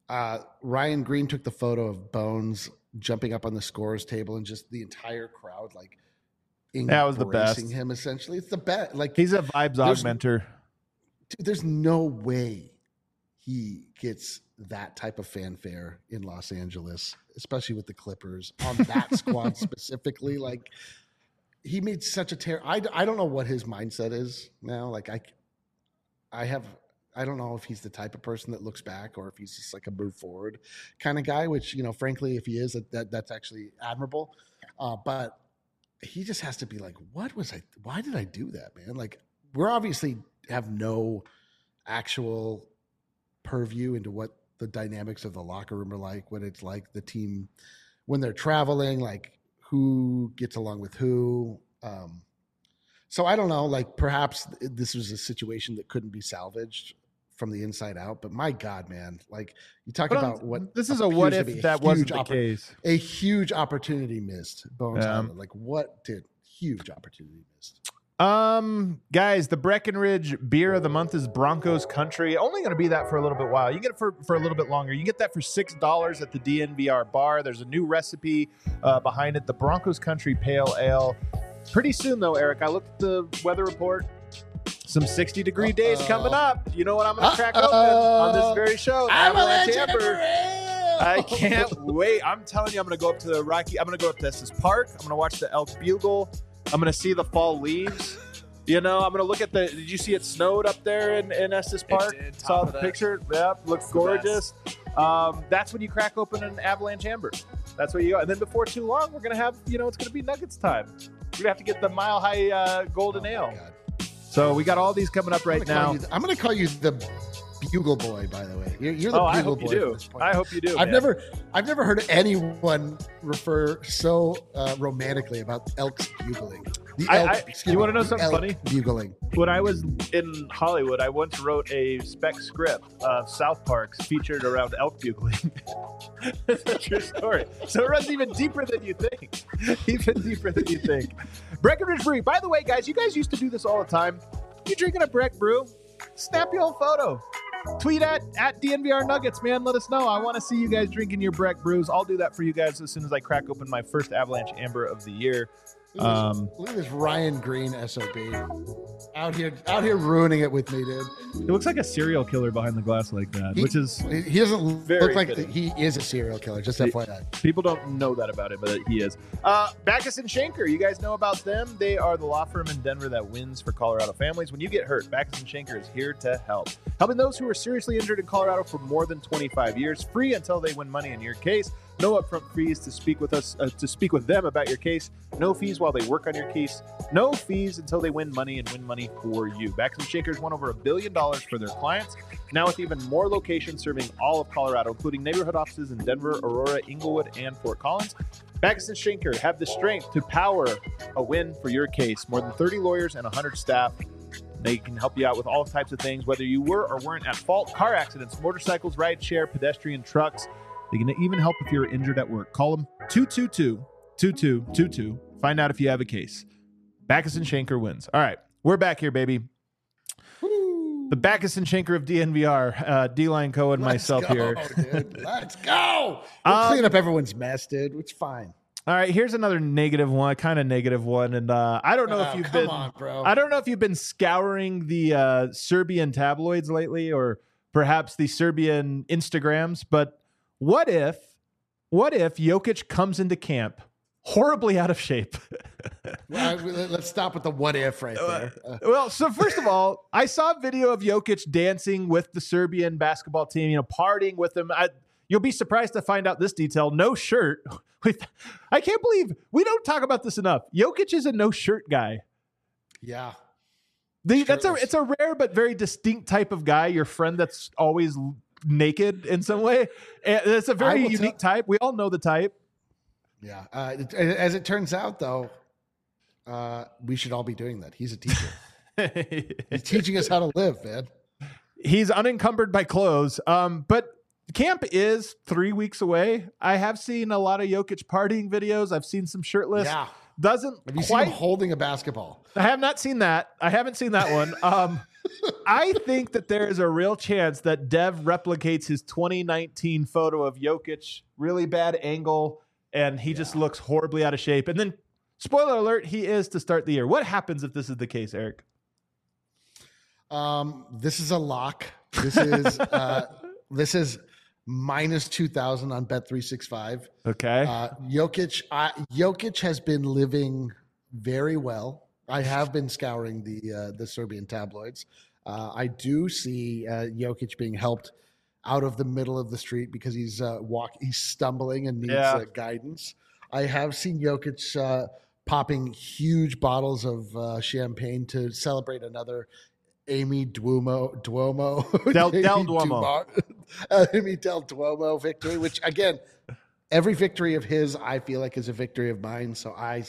Uh, Ryan Green took the photo of Bones jumping up on the scores table and just the entire crowd like that was the best. Him essentially, it's the best. Like he's a vibes augmenter. Dude, there's no way he gets that type of fanfare in Los Angeles, especially with the Clippers on that squad specifically. Like he made such a tear. I, I don't know what his mindset is now. Like I, I have I don't know if he's the type of person that looks back or if he's just like a move forward kind of guy. Which you know, frankly, if he is, that, that that's actually admirable. Uh, but he just has to be like, what was I? Why did I do that, man? Like, we're obviously have no actual purview into what the dynamics of the locker room are like, what it's like the team when they're traveling, like who gets along with who. Um, so I don't know. Like perhaps this was a situation that couldn't be salvaged from the inside out. But my God, man, like you talk but about what this is a what if that wasn't the case. A huge opportunity missed, Bones yeah. Hyland. Like what did huge opportunity missed? Um, guys, the Breckenridge beer of the month is Broncos Country. Only going to be that for a little bit while. You get it for, for a little bit longer. You get that for six dollars at the DNVR bar. There's a new recipe uh, behind it. The Broncos Country Pale Ale. Pretty soon, though, Eric. I looked at the weather report. Some 60 degree Uh-oh. days coming up. You know what I'm going to crack open on this very show? Avalanche Amber. I can't wait. I'm telling you, I'm going to go up to the Rocky. I'm going to go up to Estes Park. I'm going to watch the Elk Bugle. I'm going to see the fall leaves. You know, I'm going to look at the. Did you see it snowed up there in, in Estes Park? Saw the picture. Yep, looks gorgeous. Um, that's when you crack open an Avalanche Amber. That's where you go. And then before too long, we're going to have, you know, it's going to be Nuggets time. We're going to have to get the Mile High uh, Golden oh Ale. So we got all these coming up right I'm now. The, I'm going to call you the Bugle Boy, by the way. You're, you're the oh, Bugle I hope Boy. You do. I hope you do. I've man. never, I've never heard anyone refer so uh, romantically about elks bugling. The elk, I, I, you want to know something funny? Bugling. When I was in Hollywood, I once wrote a spec script of South Parks featured around elk bugling. It's a true story. So it runs even deeper than you think. Even deeper than you think. Breckenridge Brewery. By the way, guys, you guys used to do this all the time. You drinking a Breck brew? Snap your own photo. Tweet at at DNVR Nuggets, man. Let us know. I want to see you guys drinking your Breck brews. I'll do that for you guys as soon as I crack open my first Avalanche Amber of the year. Um, look at this Ryan Green sob out here, out here ruining it with me, dude. He looks like a serial killer behind the glass like that, he, which is he doesn't look like he is a serial killer. Just he, FYI, people don't know that about him, but he is. Uh, Bachus and Schanker, you guys know about them? They are the law firm in Denver that wins for Colorado families. When you get hurt, Bachus and Schanker is here to help, helping those who are seriously injured in Colorado for more than 25 years, free until they win money in your case. No upfront fees to speak with us uh, to speak with them about your case. No fees while they work on your case. No fees until they win money and win money for you. Bachus and Schankers won over a billion dollars for their clients. Now with even more locations serving all of Colorado, including neighborhood offices in Denver, Aurora, Englewood, and Fort Collins. Bachus and Schanker have the strength to power a win for your case. More than 30 lawyers and 100 staff. They can help you out with all types of things, whether you were or weren't at fault. Car accidents, motorcycles, ride share, pedestrian, trucks. They can even help if you're injured at work. Call them 222 2222. Find out if you have a case. Bachus and Schanker wins. All right, we're back here, baby. The Bachus and Schanker of DNVR, uh, D Line Co. and Let's myself go, here. Dude. Let's go. We'll um, clean up everyone's mess, dude. It's fine. All right, here's another negative one, kind of negative one, and uh, I don't know oh, if you've been, on, I don't know if you've been scouring the uh, Serbian tabloids lately, or perhaps the Serbian Instagrams, but what if, what if Jokic comes into camp horribly out of shape. well, let's stop with the what if right uh, there. Uh, well, so first of all, I saw a video of Jokic dancing with the Serbian basketball team, you know, partying with them. I, you'll be surprised to find out this detail. No shirt. I can't believe we don't talk about this enough. Jokic is a no shirt guy. Yeah. The, that's a it's a rare but very distinct type of guy. Your friend that's always naked in some way. And it's a very unique tell- type. We all know the type. Yeah. Uh, as it turns out, though, uh, we should all be doing that. He's a teacher. He's teaching us how to live, man. He's unencumbered by clothes. Um, but camp is three weeks away. I have seen a lot of Jokic partying videos. I've seen some shirtless. Yeah. Doesn't have you quite, seen him holding a basketball? I have not seen that. I haven't seen that one. Um, I think that there is a real chance that Dev replicates his 2019 photo of Jokic, really bad angle, and he yeah. just looks horribly out of shape. And then, spoiler alert, he is to start the year. What happens if this is the case, Eric? Um, this is a lock. This is uh, this is minus two thousand on Bet three six five. Okay. Uh, Jokic, Jokic has been living very well. I have been scouring the uh, the Serbian tabloids. Uh, I do see uh, Jokic being helped out of the middle of the street because he's uh, walk he's stumbling and needs yeah. uh, guidance. I have seen Jokic uh, popping huge bottles of uh, champagne to celebrate another Amy Duomo Duomo Del, Del Duomo Amy Del Duomo victory, which again, every victory of his I feel like is a victory of mine. So I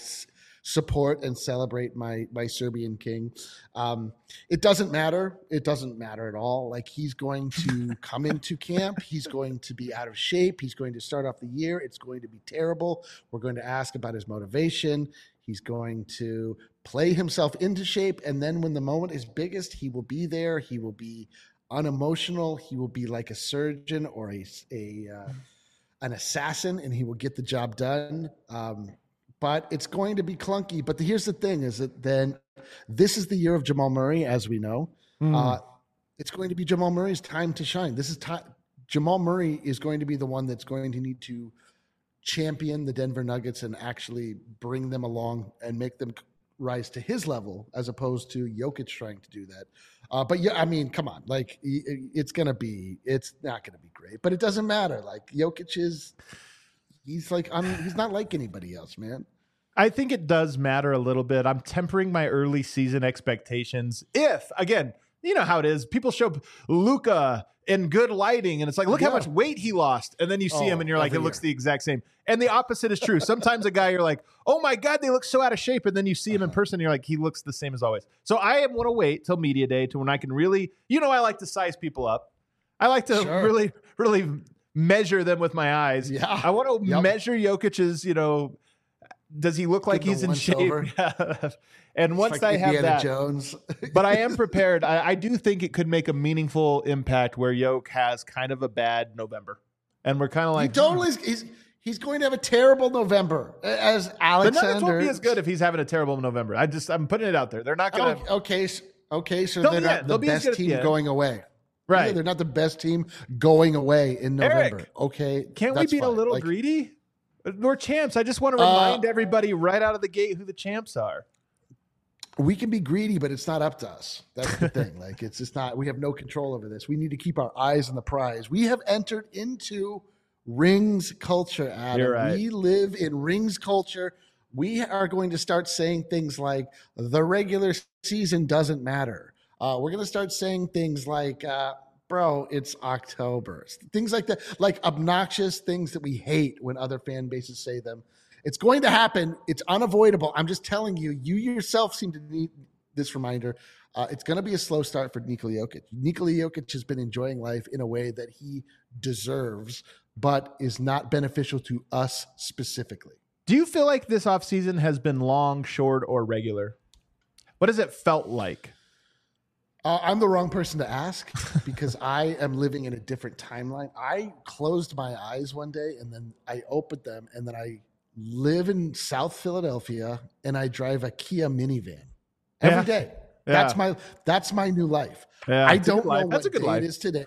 support and celebrate my my Serbian king. Um, it doesn't matter. It doesn't matter at all. Like he's going to come into camp. He's going to be out of shape. He's going to start off the year. It's going to be terrible. We're going to ask about his motivation. He's going to play himself into shape, and then when the moment is biggest, he will be there. He will be unemotional. He will be like a surgeon or a a uh, an assassin, and he will get the job done. Um, but it's going to be clunky. But the, here's the thing: is that then this is the year of Jamal Murray, as we know. Mm. Uh, it's going to be Jamal Murray's time to shine. This is time. Jamal Murray is going to be the one that's going to need to champion the Denver Nuggets and actually bring them along and make them rise to his level, as opposed to Jokic trying to do that. Uh, but yeah, I mean, come on, like it's gonna be, it's not gonna be great, but it doesn't matter. Like Jokic is He's like I'm, he's not like anybody else, man. I think it does matter a little bit. I'm tempering my early season expectations. If again, you know how it is. People show Luka in good lighting, and it's like, look yeah. how much weight he lost, and then you see oh, him, and you're like, it year. looks the exact same. And the opposite is true. Sometimes a guy, you're like, oh my god, they look so out of shape, and then you see him in uh-huh. person, and you're like, he looks the same as always. So I am going to wait till media day to when I can really, you know, I like to size people up. I like to sure. really, really measure them with my eyes. Yeah. I want to yep. measure Jokic's, you know, does he look like he's in shape? and once like I have that, Jones. but I am prepared. I, I, do think it could make a meaningful impact where Yoke has kind of a bad November, and we're kind of like he totally. Hmm. He's he's going to have a terrible November as Alexander. The Nuggets won't be as good if he's having a terrible November. I just I'm putting it out there. They're not going to. Okay, okay, so they're not the best team going away. Right. Yeah, they're not the best team going away in November. Eric, okay. Can't we be fine. a little like, greedy? We're champs. I just want to uh, remind uh, everybody right out of the gate who the champs are. We can be greedy, but it's not up to us. That's the thing. Like it's just not. We have no control over this. We need to keep our eyes on the prize. We have entered into rings culture, Adam. Right. We live in rings culture. We are going to start saying things like the regular season doesn't matter. Uh, we're going to start saying things like, uh, bro, it's October. Things like that, like obnoxious things that we hate when other fan bases say them. It's going to happen. It's unavoidable. I'm just telling you, you yourself seem to need this reminder. Uh, it's going to be a slow start for Nikola Jokic. Nikola Jokic has been enjoying life in a way that he deserves, but is not beneficial to us specifically. Do you feel like this offseason has been long, short, or regular? What has it felt like? Uh, I'm the wrong person to ask because I am living in a different timeline. I closed my eyes one day and then I opened them and then I live in South Philadelphia and I drive a Kia minivan every yeah. day. That's my that's my new life. Yeah, I don't know what day life. it is today.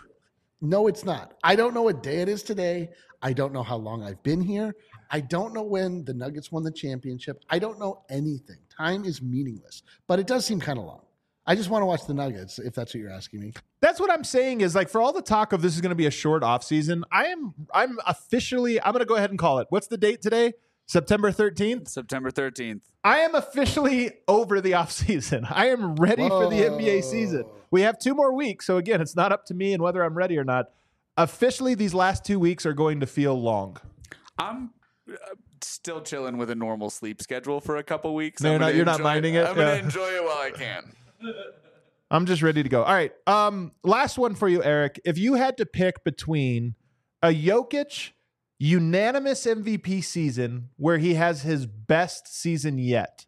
No, it's not. I don't know what day it is today. I don't know how long I've been here. I don't know when the Nuggets won the championship. I don't know anything. Time is meaningless, but it does seem kind of long. I just want to watch the Nuggets, if that's what you're asking me. That's what I'm saying is like for all the talk of this is going to be a short offseason, I am I'm officially I'm going to go ahead and call it. What's the date today? September 13th? September 13th. I am officially over the offseason. I am ready Whoa. for the NBA season. We have two more weeks. So again, it's not up to me and whether I'm ready or not. Officially, these last two weeks are going to feel long. I'm uh, still chilling with a normal sleep schedule for a couple weeks. No, you're not, you're not minding it. it. I'm yeah. gonna enjoy it while I can. I'm just ready to go. All right. Um, last one for you, Eric. If you had to pick between a Jokic unanimous MVP season where he has his best season yet,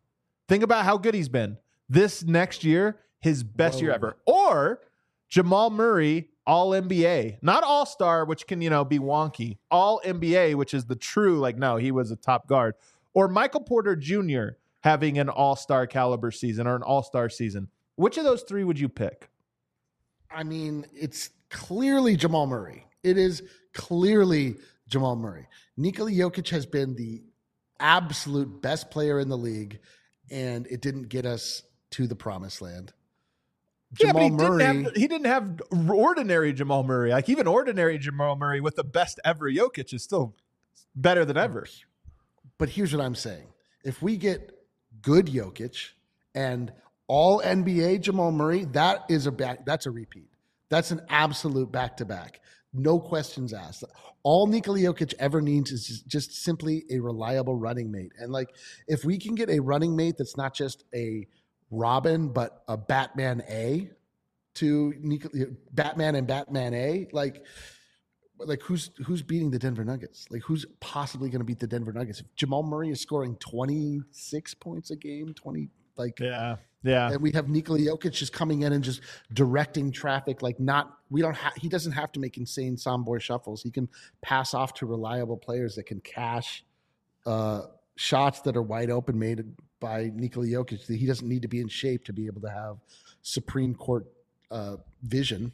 think about how good he's been. This next year, his best Whoa. year ever. Or Jamal Murray, all NBA, not all star, which can, you know, be wonky, all NBA, which is the true, like, no, he was a top guard. Or Michael Porter Jr. having an all star caliber season or an all star season. Which of those three would you pick? I mean, it's clearly Jamal Murray. It is clearly Jamal Murray. Nikola Jokic has been the absolute best player in the league, and it didn't get us to the promised land. Jamal yeah, but he Murray, didn't have he didn't have ordinary Jamal Murray. Like even ordinary Jamal Murray with the best ever Jokic is still better than ever. But here's what I'm saying: if we get good Jokic and all NBA Jamal Murray, that is a back. That's a repeat. That's an absolute back to back. No questions asked. All Nikola Jokic ever needs is just simply a reliable running mate. And like, if we can get a running mate that's not just a Robin, but a Batman A to Nikola, Batman and Batman A, like, like who's who's beating the Denver Nuggets? Like who's possibly going to beat the Denver Nuggets? If Jamal Murray is scoring 26 points a game, 20 like yeah, yeah. And we have Nikola Jokic just coming in and just directing traffic. Like not, we don't have. He doesn't have to make insane sombor shuffles. He can pass off to reliable players that can cash uh, shots that are wide open made by Nikola Jokic. He doesn't need to be in shape to be able to have Supreme Court uh, vision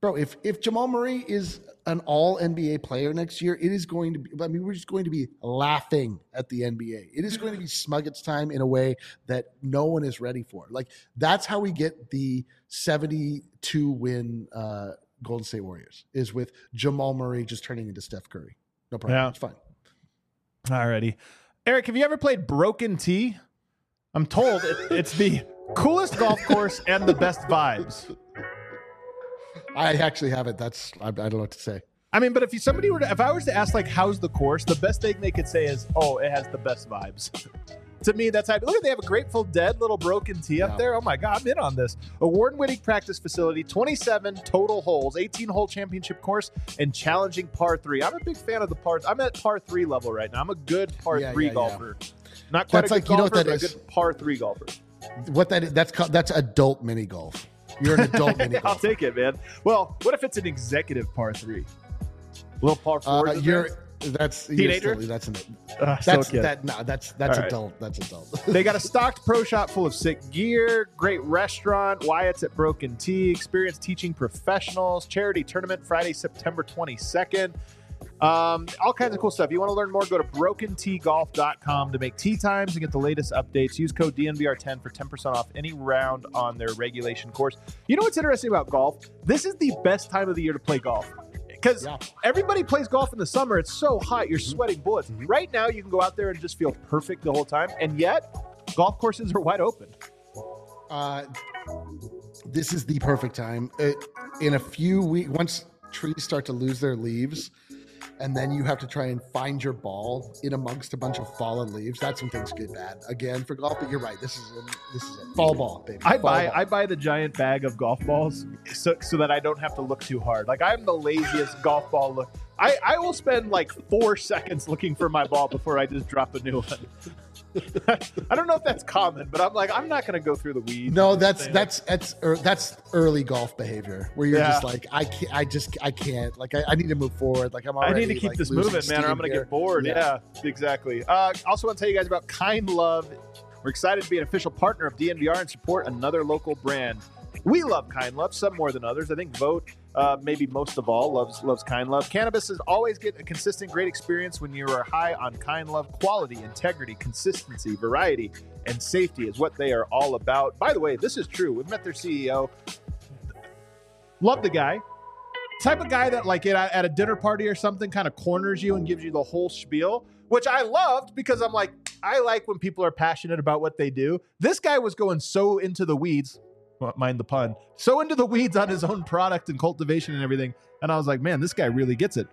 bro, if if Jamal Murray is an all NBA player next year, it is going to be, I mean, we're just going to be laughing at the NBA. It is going to be Smuggets time in a way that no one is ready for. Like, that's how we get the 72 win uh, Golden State Warriors, is with Jamal Murray just turning into Steph Curry. No problem. Yeah. It's fine. Alrighty. Eric, have you ever played Broken Tee? I'm told it, it's the coolest golf course and the best vibes. I actually haven't. That's I, I don't know what to say. I mean, but if you, somebody were to, if I was to ask like, how's the course? The best thing they could say is, oh, it has the best vibes. to me, that's how. Look at they have a Grateful Dead little broken tee yeah. up there. Oh my god, I'm in on this. Award-winning practice facility, 27 total holes, 18-hole championship course, and challenging par three. I'm a big fan of the par. I'm at par three level right now. I'm a good par yeah, three yeah, golfer. Not quite that's a good like, golfer, you know what that but is? a good par three golfer. What that is, that's called, that's adult mini golf. You're an adult mini. I'll take it, man. Well, what if it's an executive par three? A little par four. Uh, you're that's teenager. Still, that's an uh, that's that no that's that's All adult. Right. That's adult. they got a stocked pro shop full of sick gear, great restaurant, Wyatt's at Broken Tee, experience teaching professionals, charity tournament Friday, September 22nd. Um, all kinds of cool stuff. You want to learn more? Go to brokenteegolf.com to make tee times and get the latest updates. Use code DNVR10 for 10% off any round on their regulation course. You know what's interesting about golf? This is the best time of the year to play golf because yeah. everybody plays golf in the summer. It's so hot, you're mm-hmm. sweating bullets. Mm-hmm. Right now, you can go out there and just feel perfect the whole time, and yet golf courses are wide open. Uh, this is the perfect time. It, in a few weeks, once trees start to lose their leaves, and then you have to try and find your ball in amongst a bunch of fallen leaves. That's when things get bad again for golf. But you're right. This is a, this is it. Fall ball, baby. I buy ball. I buy the giant bag of golf balls so, so that I don't have to look too hard. Like I'm the laziest golf ball look. I, I will spend like four seconds looking for my ball before I just drop a new one. I don't know if that's common, but I'm like, I'm not going to go through the weeds. No, that's that's that's er, that's early golf behavior where you're yeah. just like, I can't, I just, I can't. Like, I, I need to move forward. Like, I'm already. I need to keep like, this moving, man, or I'm going to get bored. Yeah, yeah exactly. Uh, also, want to tell you guys about Kind Love. We're excited to be an official partner of DNVR and support another local brand. We love Kind Love, some more than others. I think Vote, uh, maybe most of all, loves loves Kind Love. Cannabis is always get a consistent, great experience when you are high on Kind Love. Quality, integrity, consistency, variety, and safety is what they are all about. By the way, this is true. We've met their CEO. Love the guy. Type of guy that, like, at, at a dinner party or something, kind of corners you and gives you the whole spiel, which I loved because I'm like, I like when people are passionate about what they do. This guy was going so into the weeds, mind the pun, so into the weeds on his own product and cultivation and everything. And I was like, man, this guy really gets it.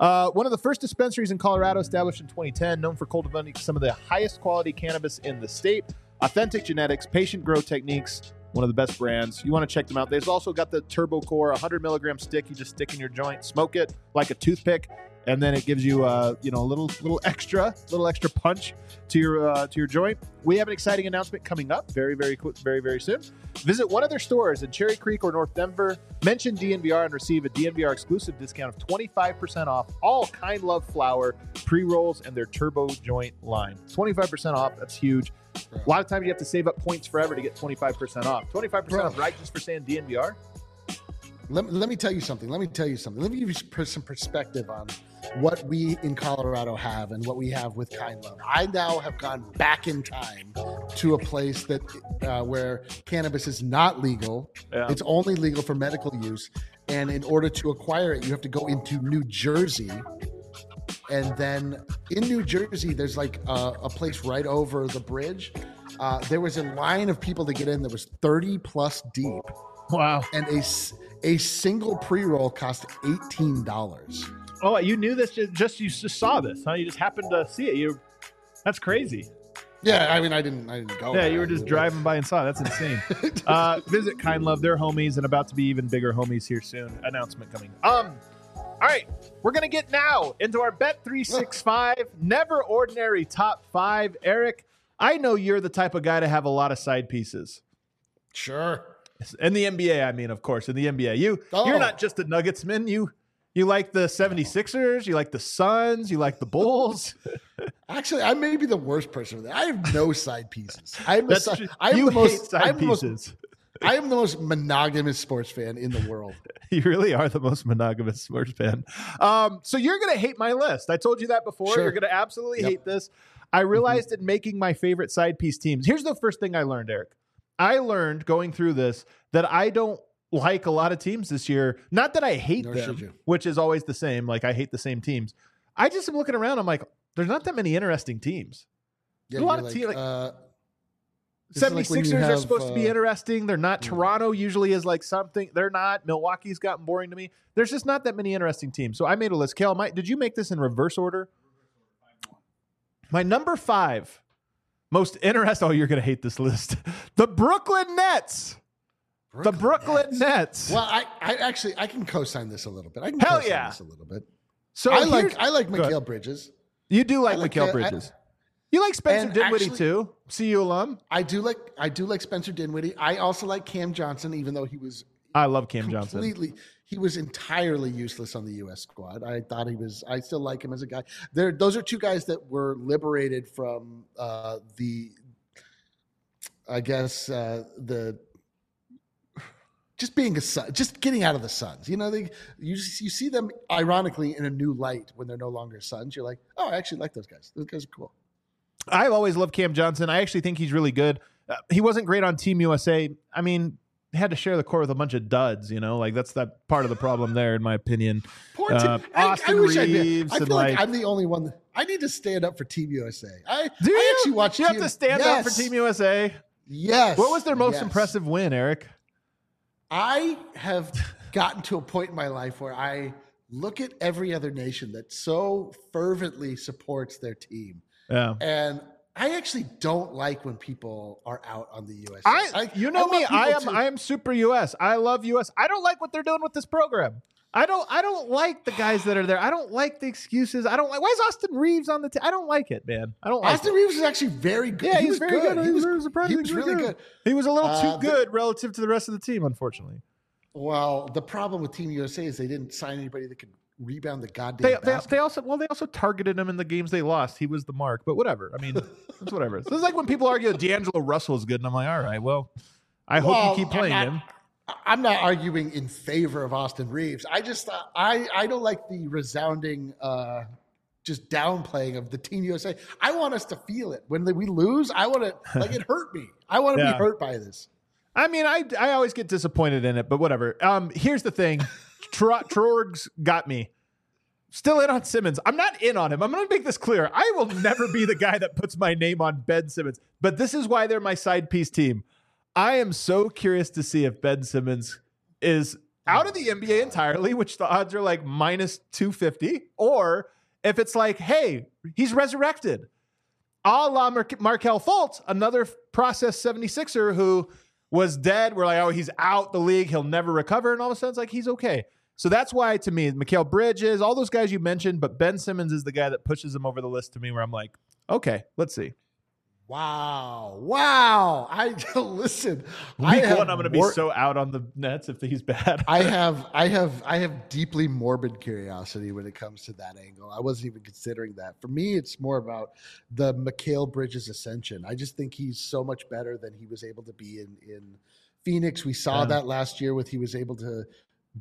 Uh, one of the first dispensaries in Colorado, established in 2010, known for cultivating some of the highest quality cannabis in the state, authentic genetics, patient grow techniques, one of the best brands. You want to check them out. They've also got the Turbo Core, 100 milligram stick. You just stick in your joint, smoke it like a toothpick, and then it gives you uh, you know a little little extra little extra punch to your uh, to your joint. We have an exciting announcement coming up very very very very soon. Visit one of their stores in Cherry Creek or North Denver. Mention DNVR and receive a DNVR exclusive discount of 25% off all Kind Love flower pre rolls and their Turbo Joint line. 25% off. That's huge. A lot of times you have to save up points forever to get 25% off. 25% Bro. off, right? Just for saying DNVR. Let, let me tell you something. Let me tell you something. Let me give you some perspective on what we in Colorado have and what we have with Kind Love. I now have gone back in time to a place that uh, where cannabis is not legal. Yeah. It's only legal for medical use, and in order to acquire it, you have to go into New Jersey. And then in New Jersey, there's like a, a place right over the bridge. Uh, there was a line of people to get in that was 30 plus deep. Wow. And a, a single pre roll cost $18. Oh, you knew this just, just you just saw this, huh? You just happened to see it. You that's crazy. Yeah, I mean, I didn't, I didn't go. Yeah, you were just driving by and saw. It. That's insane. uh, visit Kind Love, they're homies, and about to be even bigger homies here soon. Announcement coming. Um, all right, we're gonna get now into our Bet three six five never ordinary top five. Eric, I know you're the type of guy to have a lot of side pieces. Sure. In the NBA, I mean, of course, in the NBA, you oh. you're not just a Nuggetsman. You you like the 76ers? You like the Suns? You like the Bulls? Actually, I may be the worst person for that. I have no side pieces. I'm That's a, I'm you the most side I'm pieces. Most, I am the most monogamous sports fan in the world. you really are the most monogamous sports fan. Um, so you're gonna hate my list. I told you that before. Sure. You're gonna absolutely yep. hate this. I mm-hmm. realized mm-hmm. in making my favorite side piece teams. Here's the first thing I learned, Eric. I learned going through this that I don't like a lot of teams this year. Not that I hate Nor them, which is always the same. Like I hate the same teams. I just am looking around. I'm like, there's not that many interesting teams. Yeah, a lot of like, teams. Like, uh, 76ers like have, are supposed uh, to be uh, interesting. They're not. Yeah. Toronto usually is like something. They're not. Milwaukee's gotten boring to me. There's just not that many interesting teams. So I made a list. Kel, my, did you make this in reverse order? My number five most interesting. Oh, you're going to hate this list. the Brooklyn Nets. Brooklyn the Brooklyn Nets. Nets. Well, I, I actually I can co-sign this a little bit. I can Hell co-sign yeah. this a little bit. So I like I like Mikal Bridges. You do like, like Mikal Bridges. I, you like Spencer Dinwiddie actually, too, CU alum. I do like I do like Spencer Dinwiddie. I also like Cam Johnson, even though he was I love Cam completely, Johnson. Completely, he was entirely useless on the U.S. squad. I thought he was. I still like him as a guy. There, those are two guys that were liberated from uh, the, I guess uh, the just being a son, just getting out of the Suns. You know, they you you see them ironically in a new light when they're no longer Suns. You're like, oh, I actually like those guys. Those guys are cool. I've always loved Cam Johnson. I actually think he's really good. Uh, he wasn't great on Team USA. I mean, had to share the court with a bunch of duds. You know, like that's that part of the problem there, in my opinion. Poor uh, Austin I, I Reaves. I, I feel like, like, I'm the only one. That, I need to stand up for Team USA. I do. I actually watch. You team, have to stand yes. up for Team USA. Yes. What was their most yes. impressive win, Eric? I have gotten to a point in my life where I look at every other nation that so fervently supports their team. Yeah. And I actually don't like when people are out on the US. I, I you know I me, I am I am super US. I love US. I don't like what they're doing with this program. I don't I don't like the guys that are there. I don't like the excuses. I don't like why is Austin Reaves on the team? I don't like it, man. I don't like Austin it. Reaves is actually very good. Yeah, he, he was, very good. good. He, was, was, he was really good. good. He was a little uh, too good the, relative to the rest of the team, unfortunately. Well, the problem with Team USA is they didn't sign anybody that could rebound the goddamn. They, they, they, also well they also targeted him in the games they lost. He was the mark, but whatever. I mean, it's whatever. So it's like when people argue that D'Angelo Russell is good, and I'm like, all right, well, I well, hope you keep playing not, him. I'm not arguing in favor of Austin Reaves. I just uh, I I don't like the resounding uh, just downplaying of the Team USA. I want us to feel it when we lose. I want to like it hurt me. I want to yeah. be hurt by this. I mean, I I always get disappointed in it, but whatever. Um, here's the thing, Trorg's got me. Still in on Simmons. I'm not in on him. I'm going to make this clear. I will never be the guy that puts my name on Ben Simmons. But this is why they're my side piece team. I am so curious to see if Ben Simmons is out of the NBA entirely, which the odds are like minus 250, or if it's like, hey, he's resurrected. A la Mar- Markelle Fultz, another process 76er who was dead. We're like, oh, he's out the league. He'll never recover. And all of a sudden, it's like, he's okay. So that's why, to me, Mikal Bridges, all those guys you mentioned, but Ben Simmons is the guy that pushes him over the list to me where I'm like, okay, let's see. Wow. Wow. I listen. Week I one, I'm going to be so out on the Nets if he's bad. I have, I have, I have deeply morbid curiosity when it comes to that angle. I wasn't even considering that. For me, it's more about the Mikal Bridges ascension. I just think he's so much better than he was able to be in, in Phoenix. We saw yeah. that last year with he was able to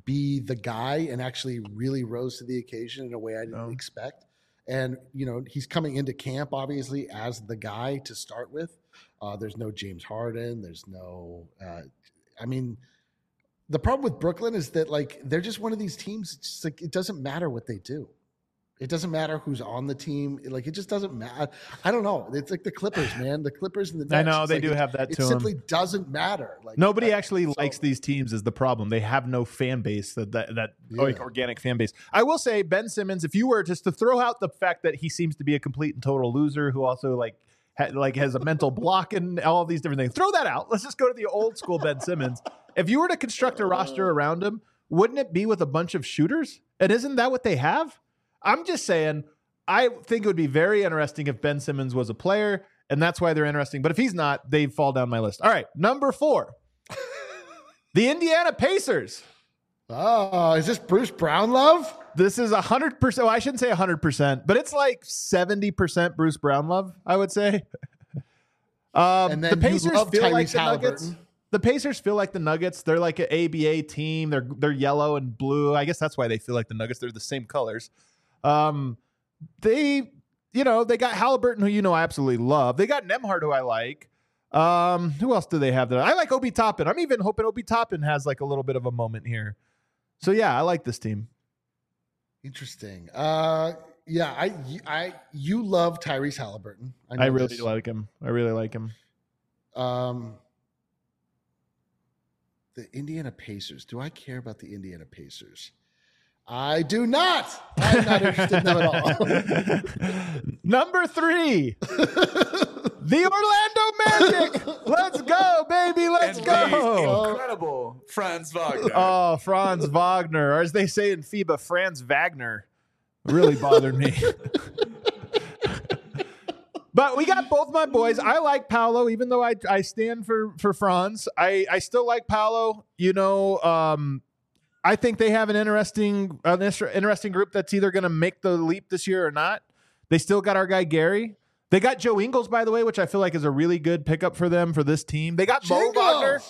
be the guy and actually really rose to the occasion in a way I didn't oh. expect. And, you know, he's coming into camp, obviously, as the guy to start with. Uh, there's no James Harden. There's no, uh, I mean, the problem with Brooklyn is that, like, they're just one of these teams. It's just like, it doesn't matter what they do. It doesn't matter who's on the team. Like it just doesn't matter. I don't know. It's like the Clippers, man. The Clippers and the Nets. I know they like do have that. It, to simply them. doesn't matter. Like nobody actually so, likes these teams is the problem. They have no fan base that that, that yeah. like organic fan base. I will say Ben Simmons. If you were just to throw out the fact that he seems to be a complete and total loser who also like ha, like has a mental block and all these different things. Throw that out. Let's just go to the old school Ben Simmons. If you were to construct a roster uh. around him, wouldn't it be with a bunch of shooters? And isn't that what they have? I'm just saying I think it would be very interesting if Ben Simmons was a player, and that's why they're interesting. But if he's not, they fall down my list. All right, number four, the Indiana Pacers. Oh, is this Bruce Brown love? This is a hundred percent. Well, I shouldn't say a hundred percent, but it's like seventy percent Bruce Brown love. I would say. Um, and then the Pacers feel like the Nuggets. The Pacers feel like the Nuggets. They're like an ABA team. They're they're yellow and blue. I guess that's why they feel like the Nuggets. They're the same colors. Um, they, you know, they got Halliburton, who you know I absolutely love. They got Nembhard, who I like. Um, who else do they have there? I like Obi Toppin. I'm even hoping Obi Toppin has like a little bit of a moment here. So yeah, I like this team. Interesting. Uh, yeah, I, I, you love Tyrese Halliburton. I, I really this. like him. I really like him. Um, the Indiana Pacers. Do I care about the Indiana Pacers? I do not. I'm not interested in them at all. Number three, the Orlando Magic. Let's go, baby. Let's and go. Incredible Franz Wagner. Oh, Franz Wagner, or as they say in FIBA, Franz Wagner. Really bothered me. but we got both my boys. I like Paolo, even though I, I stand for for Franz. I, I still like Paolo. You know, um, I think they have an interesting, an interesting group that's either going to make the leap this year or not. They still got our guy Gary. They got Joe Ingles, by the way, which I feel like is a really good pickup for them for this team. They got Mo Wagner.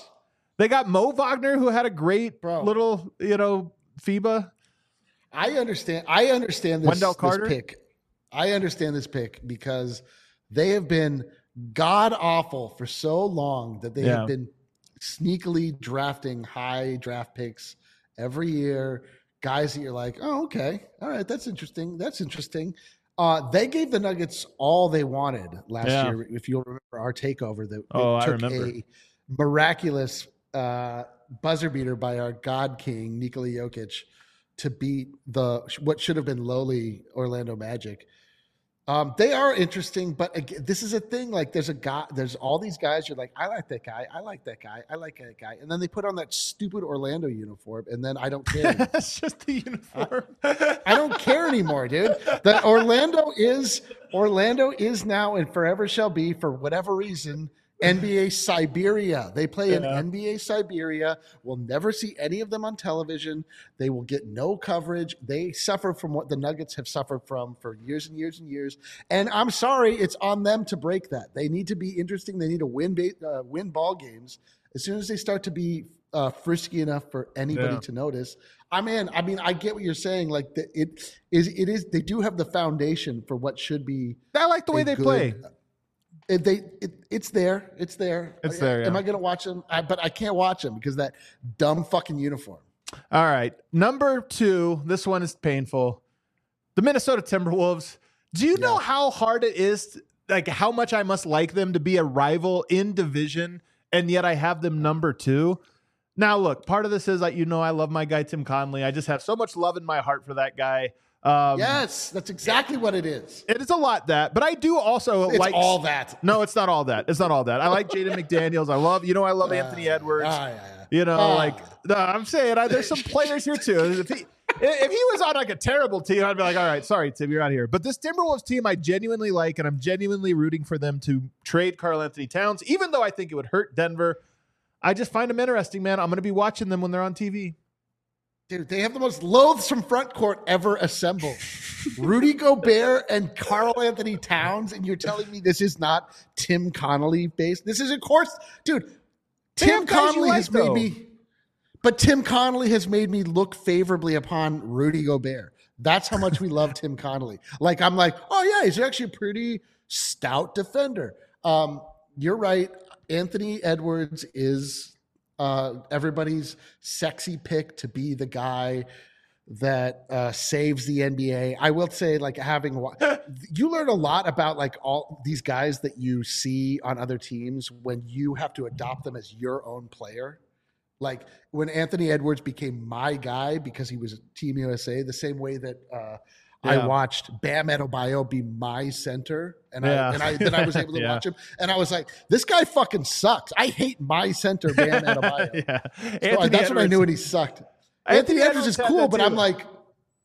They got Mo Wagner, who had a great Bro. little, you know, FIBA. I understand. I understand this, Wendell Carter. This pick. I understand this pick because they have been god awful for so long that they yeah. have been sneakily drafting high draft picks every year. Guys that you're like, oh, okay, all right, that's interesting. That's interesting. Uh, they gave the Nuggets all they wanted last yeah. year. If you'll remember our takeover, that oh, I remember. a miraculous uh, buzzer beater by our God King Nikola Jokic to beat the what should have been lowly Orlando Magic. Um, they are interesting, but again, this is a thing. Like, there's a guy, there's all these guys. You're like, I like that guy, I like that guy, I like that guy, and then they put on that stupid Orlando uniform, and then I don't care. it's just the uniform. I, I don't care anymore, dude. That Orlando is Orlando is now and forever shall be, for whatever reason, NBA Siberia. They play yeah. in NBA Siberia. We'll never see any of them on television. They will get no coverage. They suffer from what the Nuggets have suffered from for years and years and years. And I'm sorry, it's on them to break that. They need to be interesting. They need to win uh, win ball games. As soon as they start to be uh, frisky enough for anybody yeah. to notice, I'm in. I mean, I get what you're saying. Like the, it is, it is. They do have the foundation for what should be. I like the way they good, play. It, they, it, it's there. It's there. It's there. Yeah. Am I going to watch them? I, but I can't watch them because that dumb fucking uniform. All right, number two. This one is painful. The Minnesota Timberwolves. Do you yeah. know how hard it is? Like how much I must like them to be a rival in division, and yet I have them number two. Now, look, part of this is like you know I love my guy Tim Connelly. I just have so much love in my heart for that guy. Um, yes, that's exactly what it is. It is a lot that, but I do also it's like all that. No, it's not all that. It's not all that. I like Jaden McDaniels. I love, you know, I love uh, Anthony Edwards. Uh, yeah, yeah. You know, uh, like no, I'm saying I, there's some players here too. If he if he was on like a terrible team, I'd be like, all right, sorry, Tim, you're out here. But this Timberwolves team, I genuinely like, and I'm genuinely rooting for them to trade Karl-Anthony Towns, even though I think it would hurt Denver. I just find them interesting, man. I'm going to be watching them when they're on TV. Dude, they have the most loathsome front court ever assembled. Rudy Gobert and Karl-Anthony Towns, and you're telling me this is not Tim Connelly based? This is, of course, dude. Tim Connelly like, has though. made me, but Tim Connelly has made me look favorably upon Rudy Gobert. That's how much we love Tim Connelly. Like I'm like, oh yeah, he's actually a pretty stout defender. Um, you're right. Anthony Edwards is uh, everybody's sexy pick to be the guy that uh, saves the NBA. I will say, like having you learn a lot about like all these guys that you see on other teams when you have to adopt them as your own player. Like when Anthony Edwards became my guy because he was Team USA, the same way that uh, yeah. I watched Bam Adebayo be my center, and yeah. I and I then I was able to yeah. watch him, and I was like, this guy fucking sucks. I hate my center, Bam Adebayo. yeah, so uh, that's Edwards, when I knew when he sucked. Anthony, Anthony Edwards is cool, but. I'm like,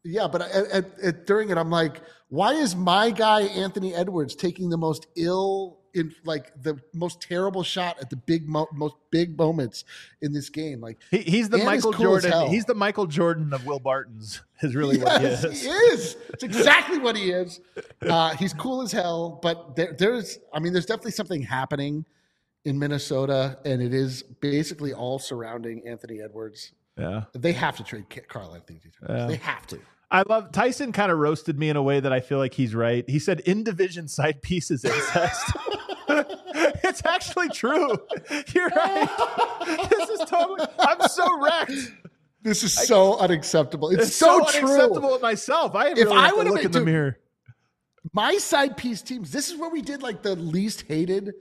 yeah, but at, at, at, during it, I'm like, why is my guy Anthony Edwards taking the most ill in like the most terrible shot at the big mo- most big moments in this game. Like he, he's the Michael cool Jordan. He's the Michael Jordan of Will Barton's. Is really yes, what he is. He is. It's exactly what he is. Uh, he's cool as hell. But there, there's, I mean, there's definitely something happening in Minnesota, and it is basically all surrounding Anthony Edwards. Yeah, they have to trade Karl-Anthony. Yeah. They have to. I love Tyson kind of roasted me in a way that I feel like he's right. He said in division side pieces incest. it's actually true. You're right. This is totally I'm so wrecked. This is so I, unacceptable. It's, it's so, so true. unacceptable with myself. I if really I would look in the mirror. My side piece teams, this is where we did like the least hated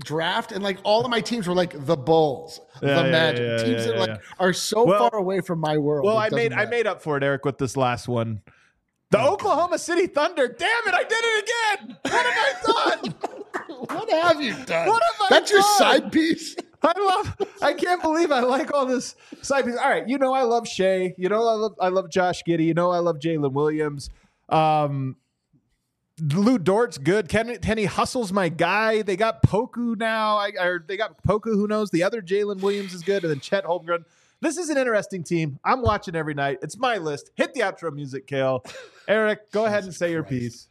draft and like all of my teams were like the bulls yeah, the magic yeah, yeah, teams that like are so well, far away from my world well i made matter. i made up for it eric with this last one the oh, oklahoma God. city thunder damn it i did it again what have i done what have you done what have I that's done? your side piece I love. I can't believe I like all this side piece. All right, you know I love Shai. You know I love. I love Josh Giddey. You know I love Jalen Williams. Um, Lu Dort's good. Kenny, Kenny Hustle's my guy. They got Poku now. I, or they got Poku. Who knows? The other Jalen Williams is good, and then Chet Holmgren. This is an interesting team. I'm watching every night. It's my list. Hit the outro music, Kale. Eric, go ahead and say your piece.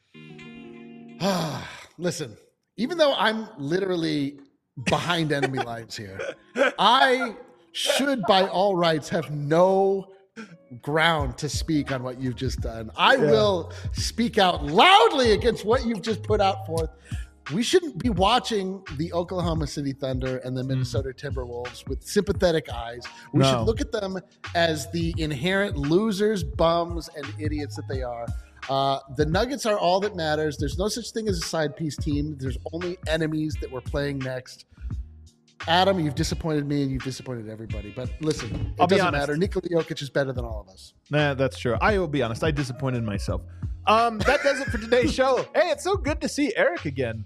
Listen, even though I'm literally behind enemy lines here, I should, by all rights, have no ground to speak on what you've just done. I yeah. will speak out loudly against what you've just put out forth. We shouldn't be watching the Oklahoma City Thunder and the Minnesota Timberwolves with sympathetic eyes. We no. should look at them as the inherent losers, bums, and idiots that they are. Uh, the Nuggets are all that matters. There's no such thing as a side piece team. There's only enemies that we're playing next. Adam, you've disappointed me and you've disappointed everybody. But listen, it I'll doesn't matter. Nikola Jokic is better than all of us. Nah, that's true. I will be honest. I disappointed myself. Um, that does it for today's show. Hey, it's so good to see Eric again.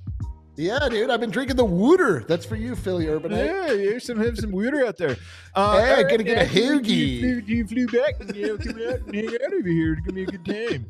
Yeah, dude. I've been drinking the water. That's for you, Philly Urban. Yeah, you some have some water out there. Uh, hey, right, gonna get a hoagie. You flew, you flew back and you know, come out and hang out over here. Gonna give me a good time.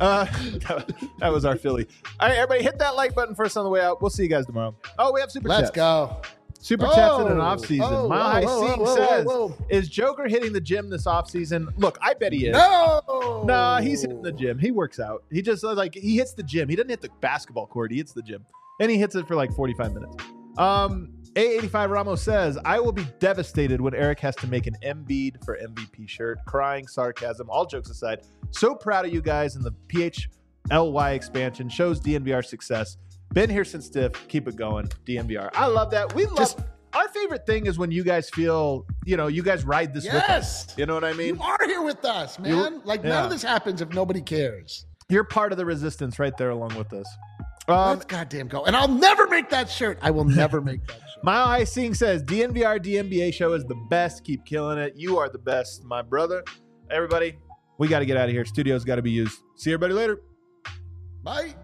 Uh, that was our Philly. All right, everybody, hit that like button first on the way out. We'll see you guys tomorrow. Oh, we have super. Chat. Let's chats. go. Super oh, chats in an off season. Oh, Mile High Sing says, "Is Joker hitting the gym this off season? Look, I bet he is. No, no, nah, he's hitting the gym. He works out. He just like he hits the gym. He doesn't hit the basketball court. He hits the gym, and he hits it for like forty five minutes. Um, A85 Ramos says, I will be devastated when Eric has to make an Embiid for MVP shirt. Crying, sarcasm, all jokes aside. So proud of you guys and the PHLY expansion shows DNVR success. Been here since Stiff. Keep it going. DNVR. I love that. We love Just, our favorite thing is when you guys feel, you know, you guys ride this yes. with us. You know what I mean? You are here with us, man. You, like yeah. none of this happens if nobody cares. You're part of the resistance right there along with us. Um, Let's goddamn go. And I'll never make that shirt. I will never make that shirt. Mile High Sing says DNVR DNBA show is the best. Keep killing it. You are the best, my brother. Everybody, we got to get out of here. Studio's got to be used. See everybody later. Bye.